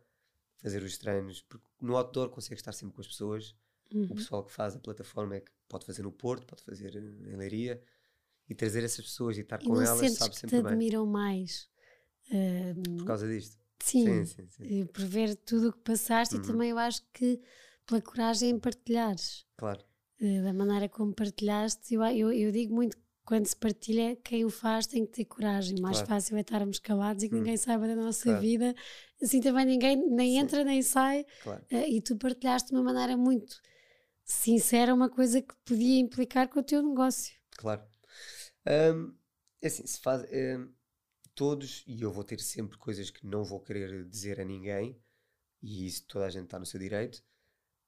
fazer os treinos, porque no outdoor consegue estar sempre com as pessoas. Uhum. O pessoal que faz a plataforma é que pode fazer no Porto, pode fazer em Leiria, e trazer essas pessoas e estar e com elas sabe sempre te admiram mais. Uh, Por causa disto. Sim, sim, sim, sim. por ver tudo o que passaste uhum. e também eu acho que pela coragem em partilhares. Claro. Eh, da maneira como partilhaste. Eu, eu, eu, digo muito quando se partilha, quem o faz tem que ter coragem. Mais claro. fácil é estarmos calados e que hum. ninguém saiba da nossa claro. vida. Assim também ninguém nem Sim. entra nem sai. Claro. Uh, e tu partilhaste de uma maneira muito sincera uma coisa que podia implicar com o teu negócio. Claro. Um, é assim, se faz. Um, todos, e eu vou ter sempre coisas que não vou querer dizer a ninguém, e isso toda a gente está no seu direito.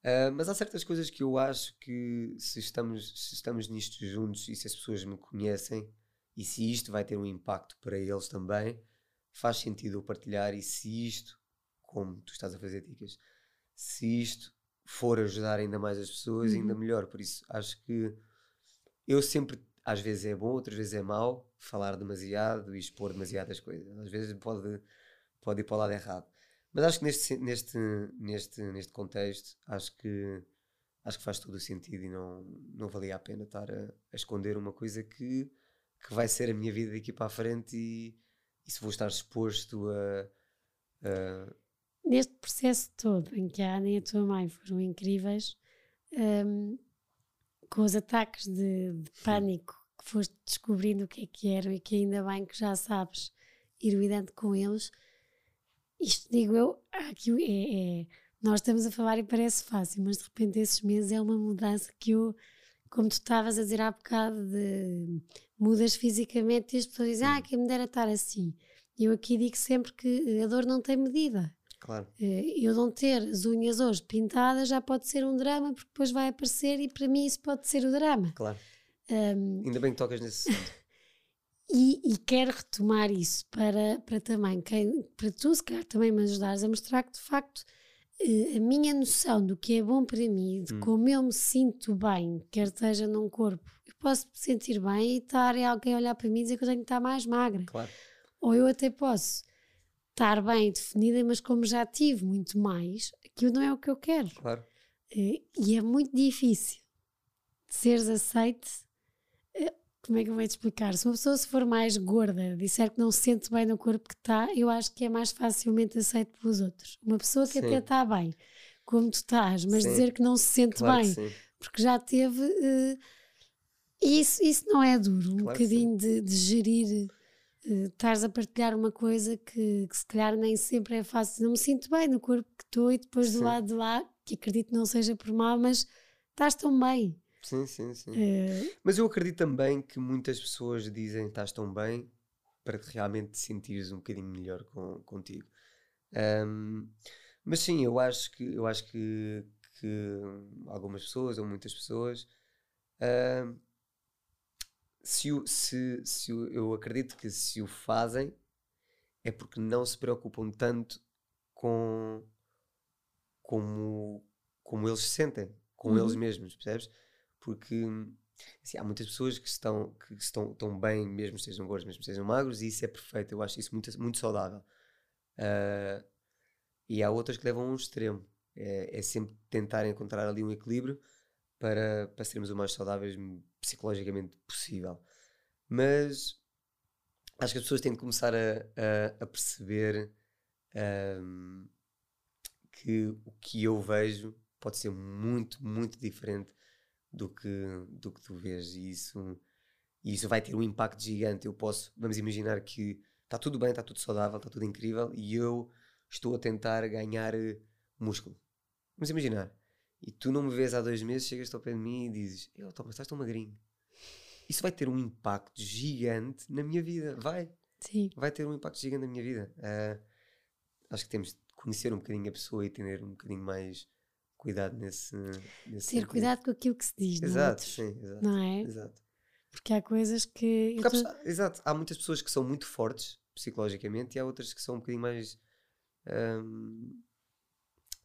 Uh, mas há certas coisas que eu acho que se estamos, se estamos nisto juntos e se as pessoas me conhecem e se isto vai ter um impacto para eles também, faz sentido eu partilhar e se isto, como tu estás a fazer dicas, se isto for ajudar ainda mais as pessoas, uhum. ainda melhor. Por isso acho que eu sempre, às vezes é bom, outras vezes é mau, falar demasiado e expor demasiadas coisas. Às vezes pode, pode ir para o lado errado. Mas acho que neste, neste, neste, neste contexto, acho que, acho que faz todo o sentido e não, não valia a pena estar a, a esconder uma coisa que, que vai ser a minha vida daqui para a frente e, e se vou estar exposto a, a, Neste processo todo em que a Ana e a tua mãe foram incríveis, um, com os ataques de, de pânico que foste descobrindo o que é que eram e que ainda bem que já sabes ir lidando com eles, isto digo eu, aqui é, é, nós estamos a falar e parece fácil, mas de repente esses meses é uma mudança que eu, como tu estavas a dizer há bocado, de, mudas fisicamente e as pessoas dizem, ah, quem me dera estar assim. Eu aqui digo sempre que a dor não tem medida. Claro. Eh, eu não ter as unhas hoje pintadas já pode ser um drama, porque depois vai aparecer e para mim isso pode ser o drama. Claro. Um, Ainda bem que tocas nesse (laughs) E, e quero retomar isso para, para também, quem, para tu, se calhar, também me ajudares a mostrar que de facto eh, a minha noção do que é bom para mim, de hum. como eu me sinto bem, quer esteja num corpo, eu posso me sentir bem e estar alguém a olhar para mim e dizer que eu tenho que estar mais magra. Claro. Ou eu até posso estar bem definida, mas como já tive muito mais, aquilo não é o que eu quero. Claro. Eh, e é muito difícil seres aceite como é que eu vou te explicar? Se uma pessoa se for mais gorda, disser que não se sente bem no corpo que está, eu acho que é mais facilmente aceito pelos outros. Uma pessoa que sim. até está bem, como tu estás, mas sim. dizer que não se sente claro bem, porque já teve. Uh, isso, isso não é duro, um claro bocadinho de, de, gerir. Uh, estares a partilhar uma coisa que, que, se calhar nem sempre é fácil. Não me sinto bem no corpo que estou e depois do lado de lá, que acredito não seja por mal, mas estás tão bem. Sim, sim, sim. É... Mas eu acredito também que muitas pessoas dizem que estás tão bem para que realmente te sentires um bocadinho melhor com, contigo. Um, mas sim, eu acho que eu acho que, que algumas pessoas ou muitas pessoas um, se, se, se eu acredito que se o fazem é porque não se preocupam tanto com como, como eles se sentem, com Uhum. eles mesmos, percebes? Porque assim, há muitas pessoas que estão, que estão, estão bem, mesmo que estejam gordos, mesmo que estejam magros, e isso é perfeito. Eu acho isso muito, muito saudável. Ah, e há outras que levam a um extremo. É, é sempre tentar encontrar ali um equilíbrio para, para sermos o mais saudáveis psicologicamente possível. Mas acho que as pessoas têm de começar a, a, a perceber ahm, que o que eu vejo pode ser muito, muito diferente do que, do que tu vês. E isso, e isso vai ter um impacto gigante. Eu posso, vamos imaginar que está tudo bem, está tudo saudável, está tudo incrível e eu estou a tentar ganhar eh, músculo. Vamos imaginar. E tu não me vês há dois meses, chegas ao pé de mim e dizes: Eu, Tom, mas estás tão magrinho. Isso vai ter um impacto gigante na minha vida. Vai Sim. vai ter um impacto gigante na minha vida. Ah, acho que temos de conhecer um bocadinho a pessoa e ter um bocadinho mais cuidado nesse, nesse Ter sentido. cuidado com aquilo que se diz, Exato, outros, sim, exato. não é? exato. Porque há coisas que. eu há, tô- exato. Há muitas pessoas que são muito fortes psicologicamente e há outras que são um bocadinho mais. ahm,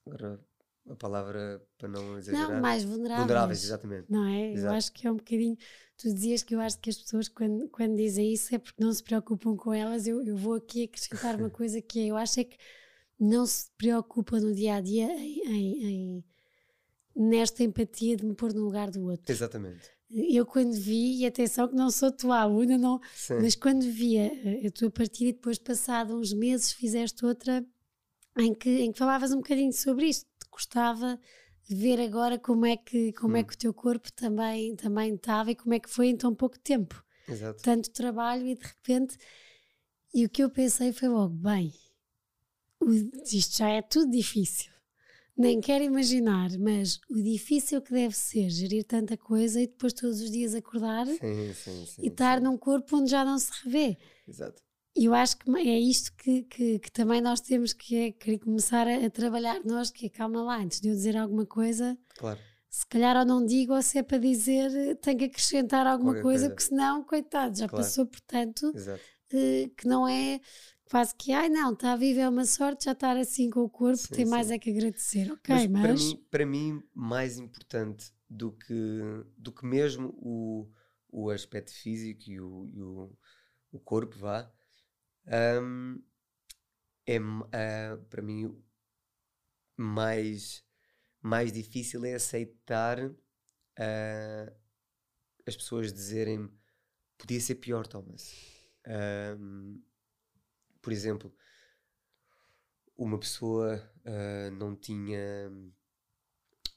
agora, a palavra para não exagerar. não, mais vulneráveis. vulneráveis, exatamente. Não é? Eu Exato. acho que é um bocadinho. Tu dizias que eu acho que as pessoas, quando, quando dizem isso, é porque não se preocupam com elas. Eu, eu vou aqui acrescentar uma (laughs) coisa que é: eu acho é que não se preocupam no dia a dia em, em- em- nesta empatia de me pôr no lugar do outro. Exatamente. Eu, quando vi, e atenção que não sou tua aluna, não, Sim. mas quando via a- a tua partida e depois, passado uns meses, fizeste outra em que, em que falavas um bocadinho sobre isto. Te gostava de ver agora como é que, como é Hum. que o teu corpo também, também estava e como é que foi em tão pouco tempo. Exato. Tanto trabalho e de repente. E o que eu pensei foi logo: bem, isto já é tudo difícil. Nem quero imaginar, mas o difícil que deve ser gerir tanta coisa e depois todos os dias acordar Sim, sim, sim. e estar num corpo onde já não se revê. Exato. E eu acho que é isto que, que, que também nós temos que, é, começar a, a trabalhar nós, que é calma lá, antes de eu dizer alguma coisa, Claro. se calhar ou não digo, ou se é para dizer, tenho que acrescentar alguma coisa, coisa. porque senão, coitado, já Claro. passou por tanto, Exato. eh, que não é quase que, ai não, está vivo, é uma sorte já estar assim com o corpo, Sim, tem mais sim. é que agradecer, ok, Mas, mas, para, mim, para mim, mais importante do que, do que mesmo o, o aspecto físico e o, e o, o corpo, vá, hum, é, ah, para mim mais, mais difícil é aceitar ah, as pessoas dizerem podia ser pior, Thomas. Hum, por exemplo, uma pessoa ah, não tinha.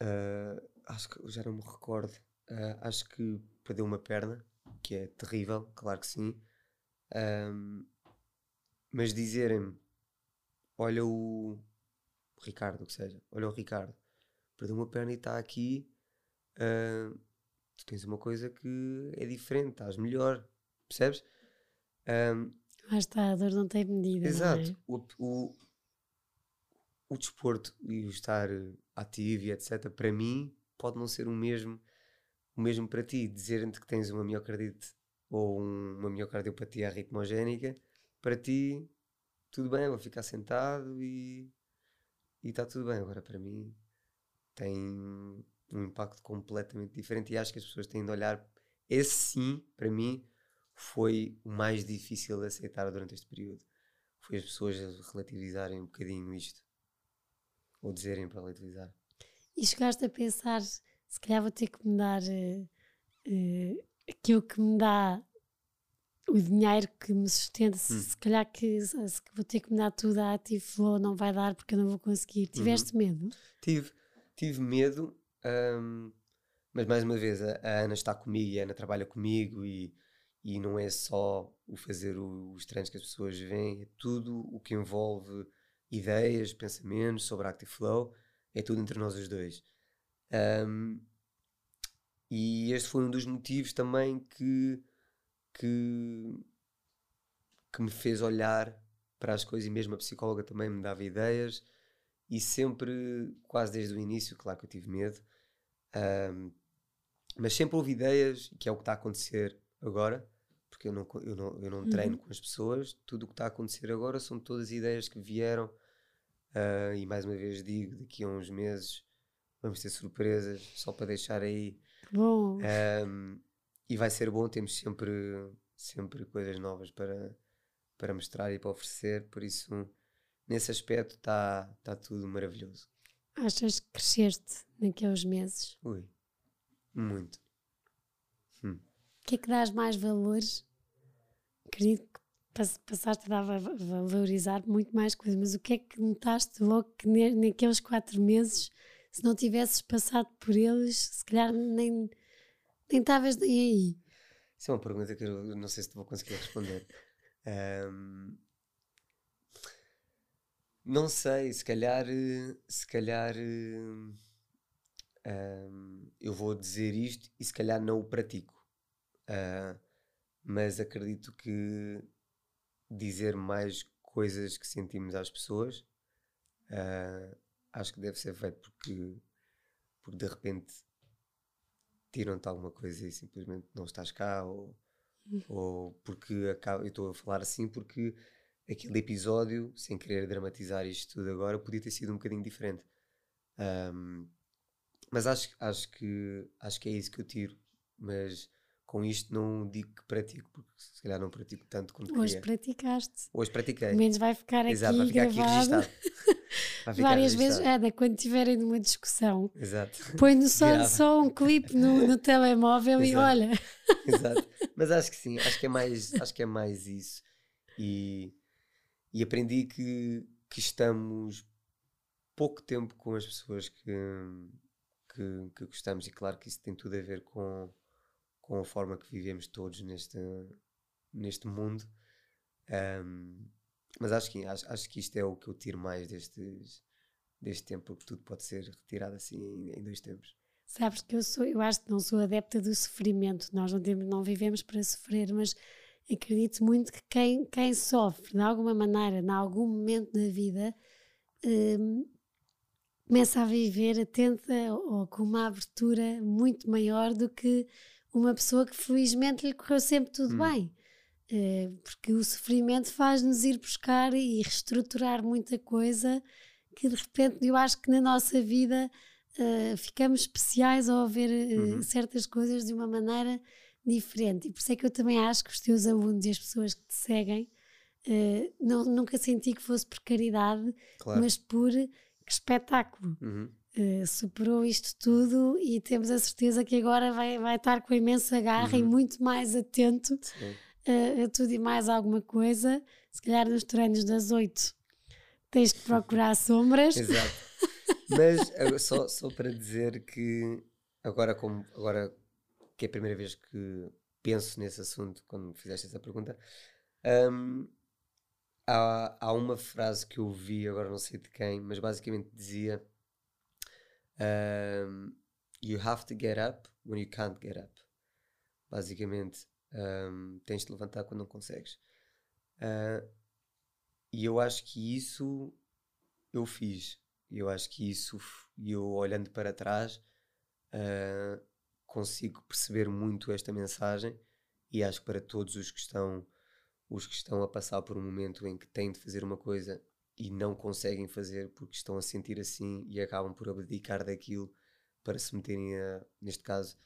ah, acho que já não me recordo. ah, acho que perdeu uma perna, que é terrível, claro que sim. Ahm, mas dizerem-me: olha o Ricardo, que seja, olha o Ricardo, perdeu uma perna e está aqui. ah, tu tens uma coisa que é diferente, estás melhor, percebes? Ahm, lá está, a dor não tem medida, não Exato. é? O, o, o desporto e o estar ativo e etc. Para mim pode não ser o mesmo, o mesmo para ti. Dizer-te que tens uma miocardite ou um- uma miocardiopatia arritmogénica, para ti tudo bem, vou ficar sentado e está tudo bem. Agora para mim tem um impacto completamente diferente e acho que as pessoas têm de olhar. Esse sim, para mim, foi o mais difícil de aceitar durante este período. Foi as pessoas relativizarem um bocadinho isto. Ou dizerem para relativizar. E chegaste a pensar, se calhar vou ter que me dar eh, eh, aquilo que me dá o dinheiro que me sustenta, se, Hum. se calhar que, se- vou ter que me dar tudo a ou não vai dar porque eu não vou conseguir. Tiveste Uhum. medo? Tive, tive medo, hum, mas mais uma vez, a, a Ana está comigo e a Ana trabalha comigo e, e não é só o fazer os treinos que as pessoas veem, é tudo o que envolve ideias, pensamentos sobre Active Flow, é tudo entre nós os dois. Hum, e este foi um dos motivos também que, que, que me fez olhar para as coisas e mesmo a psicóloga também me dava ideias e sempre, quase desde o início, claro que eu tive medo, ahm, mas sempre houve ideias, que é o que está a acontecer agora, porque eu não, eu não, eu não treino com as pessoas. Tudo o que está a acontecer agora são todas ideias que vieram. ah, e mais uma vez digo, daqui a uns meses vamos ter surpresas, só para deixar aí. Bom, Um, e vai ser bom, temos sempre, sempre coisas novas para, para mostrar e para oferecer, por isso, nesse aspecto, está tá tudo maravilhoso. achas que cresceste naqueles meses? Ui, muito. Que é que dás mais valores? Acredito que pass- passaste a valorizar muito mais coisas, mas o que é que notaste logo que naqueles quatro meses, se não tivesses passado por eles, se calhar nem nem estavas nem aí? Isso é uma pergunta que eu não sei se vou conseguir responder. (laughs) Um, não sei, se calhar, se calhar um, eu vou dizer isto e se calhar não o pratico. Ah, mas acredito que dizer mais coisas que sentimos às pessoas ah, acho que deve ser feito porque, porque de repente tiram-te alguma coisa e simplesmente não estás cá ou, ou porque acaba, eu estou a falar assim porque aquele episódio, sem querer dramatizar isto tudo agora, podia ter sido um bocadinho diferente. Ahm, mas acho, acho, que, acho que é isso que eu tiro. Mas com isto não digo que pratico, porque se calhar não pratico tanto quanto Hoje queria. praticaste. Hoje pratiquei. Pelo menos vai ficar aqui Exato, vai ficar aqui gravado registado. (laughs) Vai ficar várias vezes. registado. Ana, quando estiverem numa discussão, Exato. põe só, Grava. só um clipe no, no (laughs) telemóvel e Exato. olha. (laughs) Exato. Mas acho que sim, acho que é mais, acho que é mais isso. E, e aprendi que, que estamos pouco tempo com as pessoas que, que, que gostamos, e claro que isso tem tudo a ver com, com a forma que vivemos todos neste, neste mundo. Ahm, mas acho que, acho, acho que isto é o que eu tiro mais destes, deste tempo, porque tudo pode ser retirado assim em, em dois tempos. Sabes que eu sou, eu acho que não sou adepta do sofrimento. Nós não, temos, não vivemos para sofrer, mas acredito muito que quem, quem sofre de alguma maneira, em algum momento da vida, hum, começa a viver atenta ou com uma abertura muito maior do que uma pessoa que felizmente lhe correu sempre tudo Hum. bem. Eh, porque o sofrimento faz-nos ir buscar e reestruturar muita coisa que de repente eu acho que na nossa vida eh, ficamos especiais ao ver eh, Uhum. certas coisas de uma maneira diferente. E por isso é que eu também acho que os teus alunos e as pessoas que te seguem não, nunca senti que fosse por caridade, Claro. mas por que espetáculo. Uhum. Eh, superou isto tudo e temos a certeza que agora vai, vai estar com imensa garra e Uhum. muito mais atento eh, a tudo e mais alguma coisa. Se calhar nos treinos das oito tens que procurar (laughs) sombras. Exato. Mas só, só para dizer que agora, como, agora que é a primeira vez que penso nesse assunto, quando me fizeste essa pergunta, hum, há, há uma frase que eu vi, agora não sei de quem, mas basicamente dizia: hum, You have to get up when you can't get up. Basicamente, hum, tens de levantar quando não consegues. Ah, e eu acho que isso eu fiz. Eu acho que isso, eu olhando para trás, ah, consigo perceber muito esta mensagem e acho que para todos os que estão os que estão a passar por um momento em que têm de fazer uma coisa e não conseguem fazer porque estão a sentir assim e acabam por abdicar daquilo para se meterem a, neste caso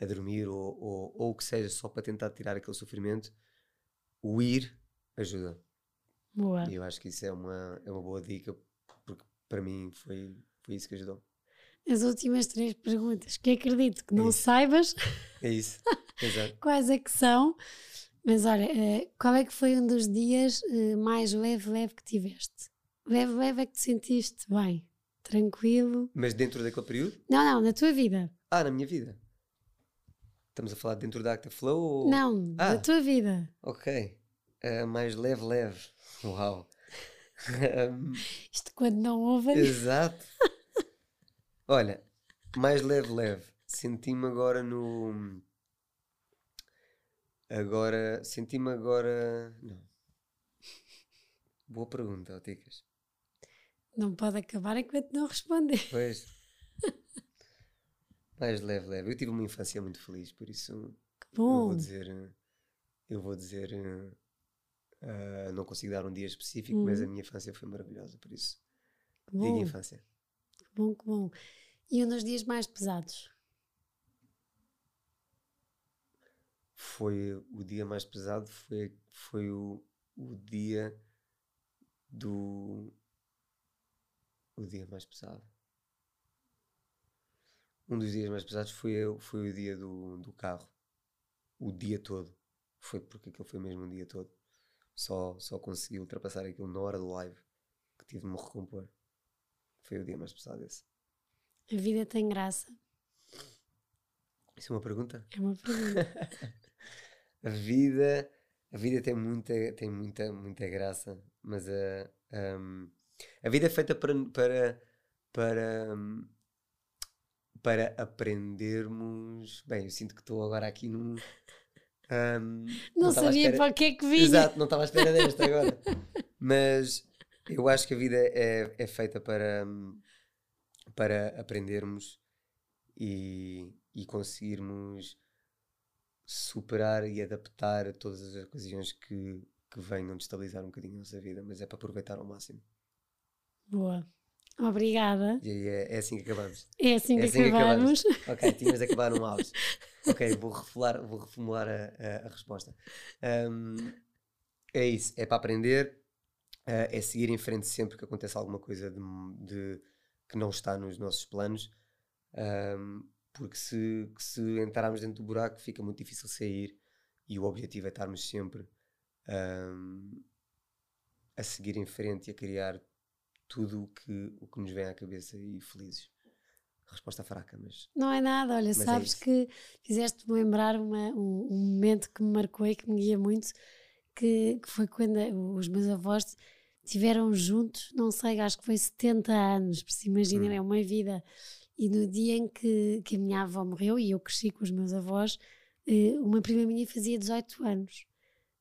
a dormir ou, ou, ou o que seja só para tentar tirar aquele sofrimento o ir ajuda Boa. e eu acho que isso é uma, é uma boa dica, porque para mim foi, foi isso que ajudou. As últimas três perguntas que acredito que não isso. saibas É isso. (laughs) Exato. quais é que são. Mas olha, eh, qual é que foi um dos dias eh, mais leve, leve que tiveste? Leve, leve é que te sentiste bem, tranquilo. Mas dentro daquele período? Não, não, na tua vida. Ah, na minha vida. Estamos a falar dentro da Acta Flow? Ou... Não, Ah. da tua vida. Ok. Ah, mais leve, leve. Uau. (laughs) Isto quando não ouvem. exato. Olha, mais leve, leve. Senti-me agora no. Agora. Senti-me agora. Não. Boa pergunta, Oticas. Não pode acabar enquanto não responder. Pois. Mais leve, leve. Eu tive uma infância muito feliz, por isso. bom. Eu vou dizer, eu vou dizer, uh, não consigo dar um dia específico, uhum. mas a minha infância foi maravilhosa, por isso. Que bom. Digo infância. Que bom, que bom. E um dos dias mais pesados? Foi o dia mais pesado, foi, foi o, o dia do. O dia mais pesado. Um dos dias mais pesados foi, foi o dia do, do carro. O dia todo. Foi porque aquilo foi mesmo um dia todo. Só, só consegui ultrapassar aquilo na hora do live que tive de me recompor. Foi o dia mais pesado esse. A vida tem graça. Isso é uma pergunta? É uma pergunta. (laughs) a vida, a vida tem muita, tem muita, muita graça, mas a, a, a vida é feita para, para, para, para aprendermos. Bem, eu sinto que estou agora aqui num. Um, não, não sabia para o que é que vinha. Exato, não estava à espera desta agora. Mas eu acho que a vida é, é feita para, para aprendermos e, e conseguirmos superar e adaptar todas as ocasiões que, que venham destabilizar um bocadinho a nossa vida, mas é para aproveitar ao máximo. Boa. Obrigada. E é, é assim que acabamos. É assim, é que, assim acabamos. que, acabamos. ok, tinhas de acabar num auge. Ok, vou reformular, vou reformular a, a, a resposta. Um, é isso, é para aprender, uh, é seguir em frente sempre que aconteça alguma coisa de, de que não está nos nossos planos, um, porque se, se entrarmos dentro do buraco fica muito difícil sair e o objetivo é estarmos sempre um, a seguir em frente e a criar tudo o que, o que nos vem à cabeça e felizes. Resposta fraca, mas. Não é nada, olha, é sabes é que fizeste-me lembrar uma, um, um, momento que me marcou e que me guia muito, que, que foi quando os meus avós tiveram juntos, não sei, acho que foi 70 anos, por se imaginem, hum. é uma vida. E no dia em que, que a minha avó morreu e eu cresci com os meus avós, eh, uma prima minha fazia 18 anos.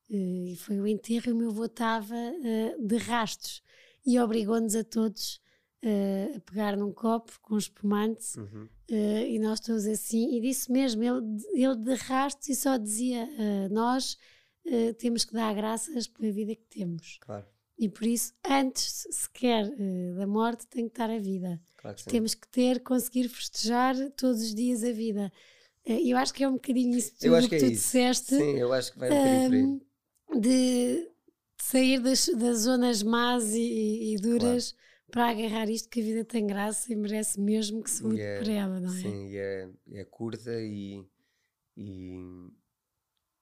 Eh, e foi o enterro e o meu avô estava eh, de rastos e obrigou-nos a todos uh, a pegar num copo com espumante uhum. uh, e nós todos assim, e disse mesmo, ele, ele de rastros e só dizia: uh, Nós temos que dar graças pela vida que temos. Claro. E por isso, antes sequer da morte, tem que estar a vida. Claro que temos que ter, conseguir festejar todos os dias a vida. Eu acho que é um bocadinho isso tudo que, que é tu isso. disseste. Sim, eu acho que vai um bocadinho por aí. De sair das, das zonas más e, e duras claro. para agarrar isto que a vida tem graça e merece mesmo que se lute é, por ela, não é? Sim, e é, é curta e, e,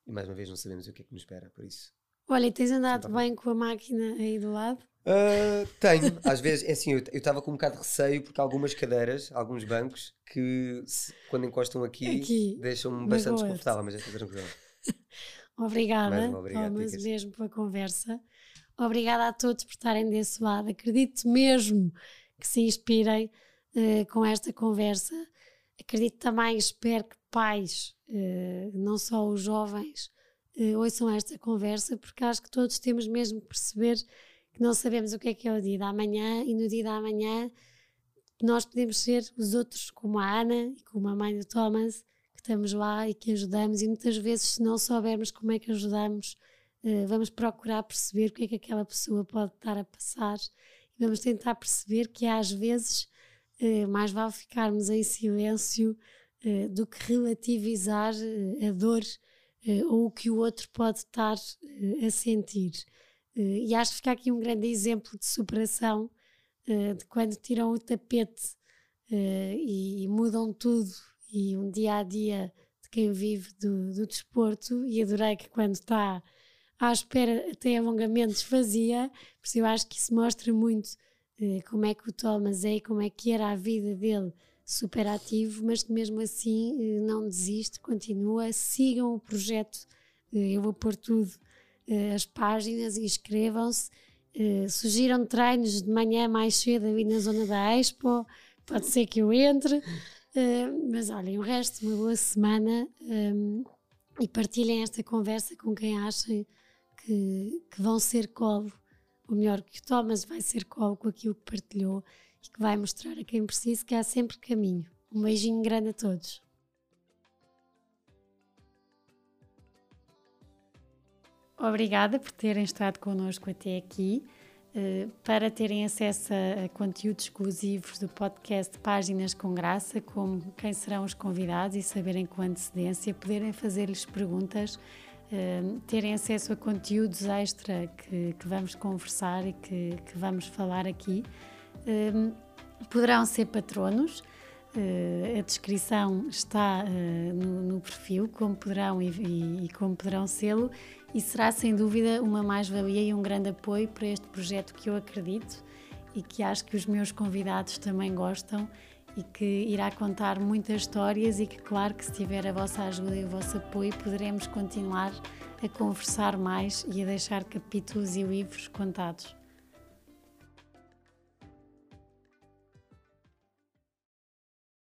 e, mais uma vez não sabemos o que é que nos espera, por isso. Olha, e tens andado bem com a máquina aí do lado? Uh, (laughs) tenho, às vezes, é assim, eu estava com um bocado de receio porque algumas cadeiras, alguns bancos, que se, quando encostam aqui, aqui deixam-me bastante desconfortável, mas esta tranquila. (laughs) Obrigada, Thomas, mesmo pela conversa. Obrigada a todos por estarem desse lado. Acredito mesmo que se inspirem uh, com esta conversa. Acredito também, espero que pais, uh, não só os jovens, uh, ouçam esta conversa, porque acho que todos temos mesmo que perceber que não sabemos o que é que é o dia da manhã e no dia da manhã nós podemos ser os outros, como a Ana e como a mãe do Thomas, estamos lá e que ajudamos, e muitas vezes, se não soubermos como é que ajudamos, uh, vamos procurar perceber o que é que aquela pessoa pode estar a passar e vamos tentar perceber que às vezes uh, mais vale ficarmos em silêncio uh, do que relativizar a dor ou o que o outro pode estar a sentir. e acho que fica aqui um grande exemplo de superação de quando tiram o tapete e mudam tudo e um dia a dia de quem vive do, do desporto e adorei que quando está à espera até alongamentos fazia, por isso eu acho que isso mostra muito eh, como é que o Thomas é e como é que era a vida dele super ativo, mas que mesmo assim eh, não desiste, continua, sigam o projeto, eh, eu vou pôr tudo eh, as páginas inscrevam-se, eh, surgiram treinos de manhã mais cedo ali na zona da Expo, pode ser que eu entre. Uh, mas olhem, o resto, uma boa semana um, e partilhem esta conversa com quem achem que, que vão ser colo, ou melhor, que o Thomas vai ser colo com aquilo que partilhou e que vai mostrar a quem precisa que há sempre caminho. Um beijinho grande a todos. obrigada por terem estado connosco até aqui. Uh, para terem acesso a, conteúdos exclusivos do podcast Páginas com Graça, como quem serão os convidados e saberem com antecedência, poderem fazer-lhes perguntas, uh, terem acesso a conteúdos extra que, que vamos conversar e que, que, vamos falar aqui. Uh, poderão ser patronos. A descrição está no, perfil, como poderão e, e como poderão sê-lo, e será sem dúvida uma mais-valia e um grande apoio para este projeto que eu acredito e que acho que os meus convidados também gostam e que irá contar muitas histórias e que, claro, que se tiver a vossa ajuda e o vosso apoio, poderemos continuar a conversar mais e a deixar capítulos e livros contados.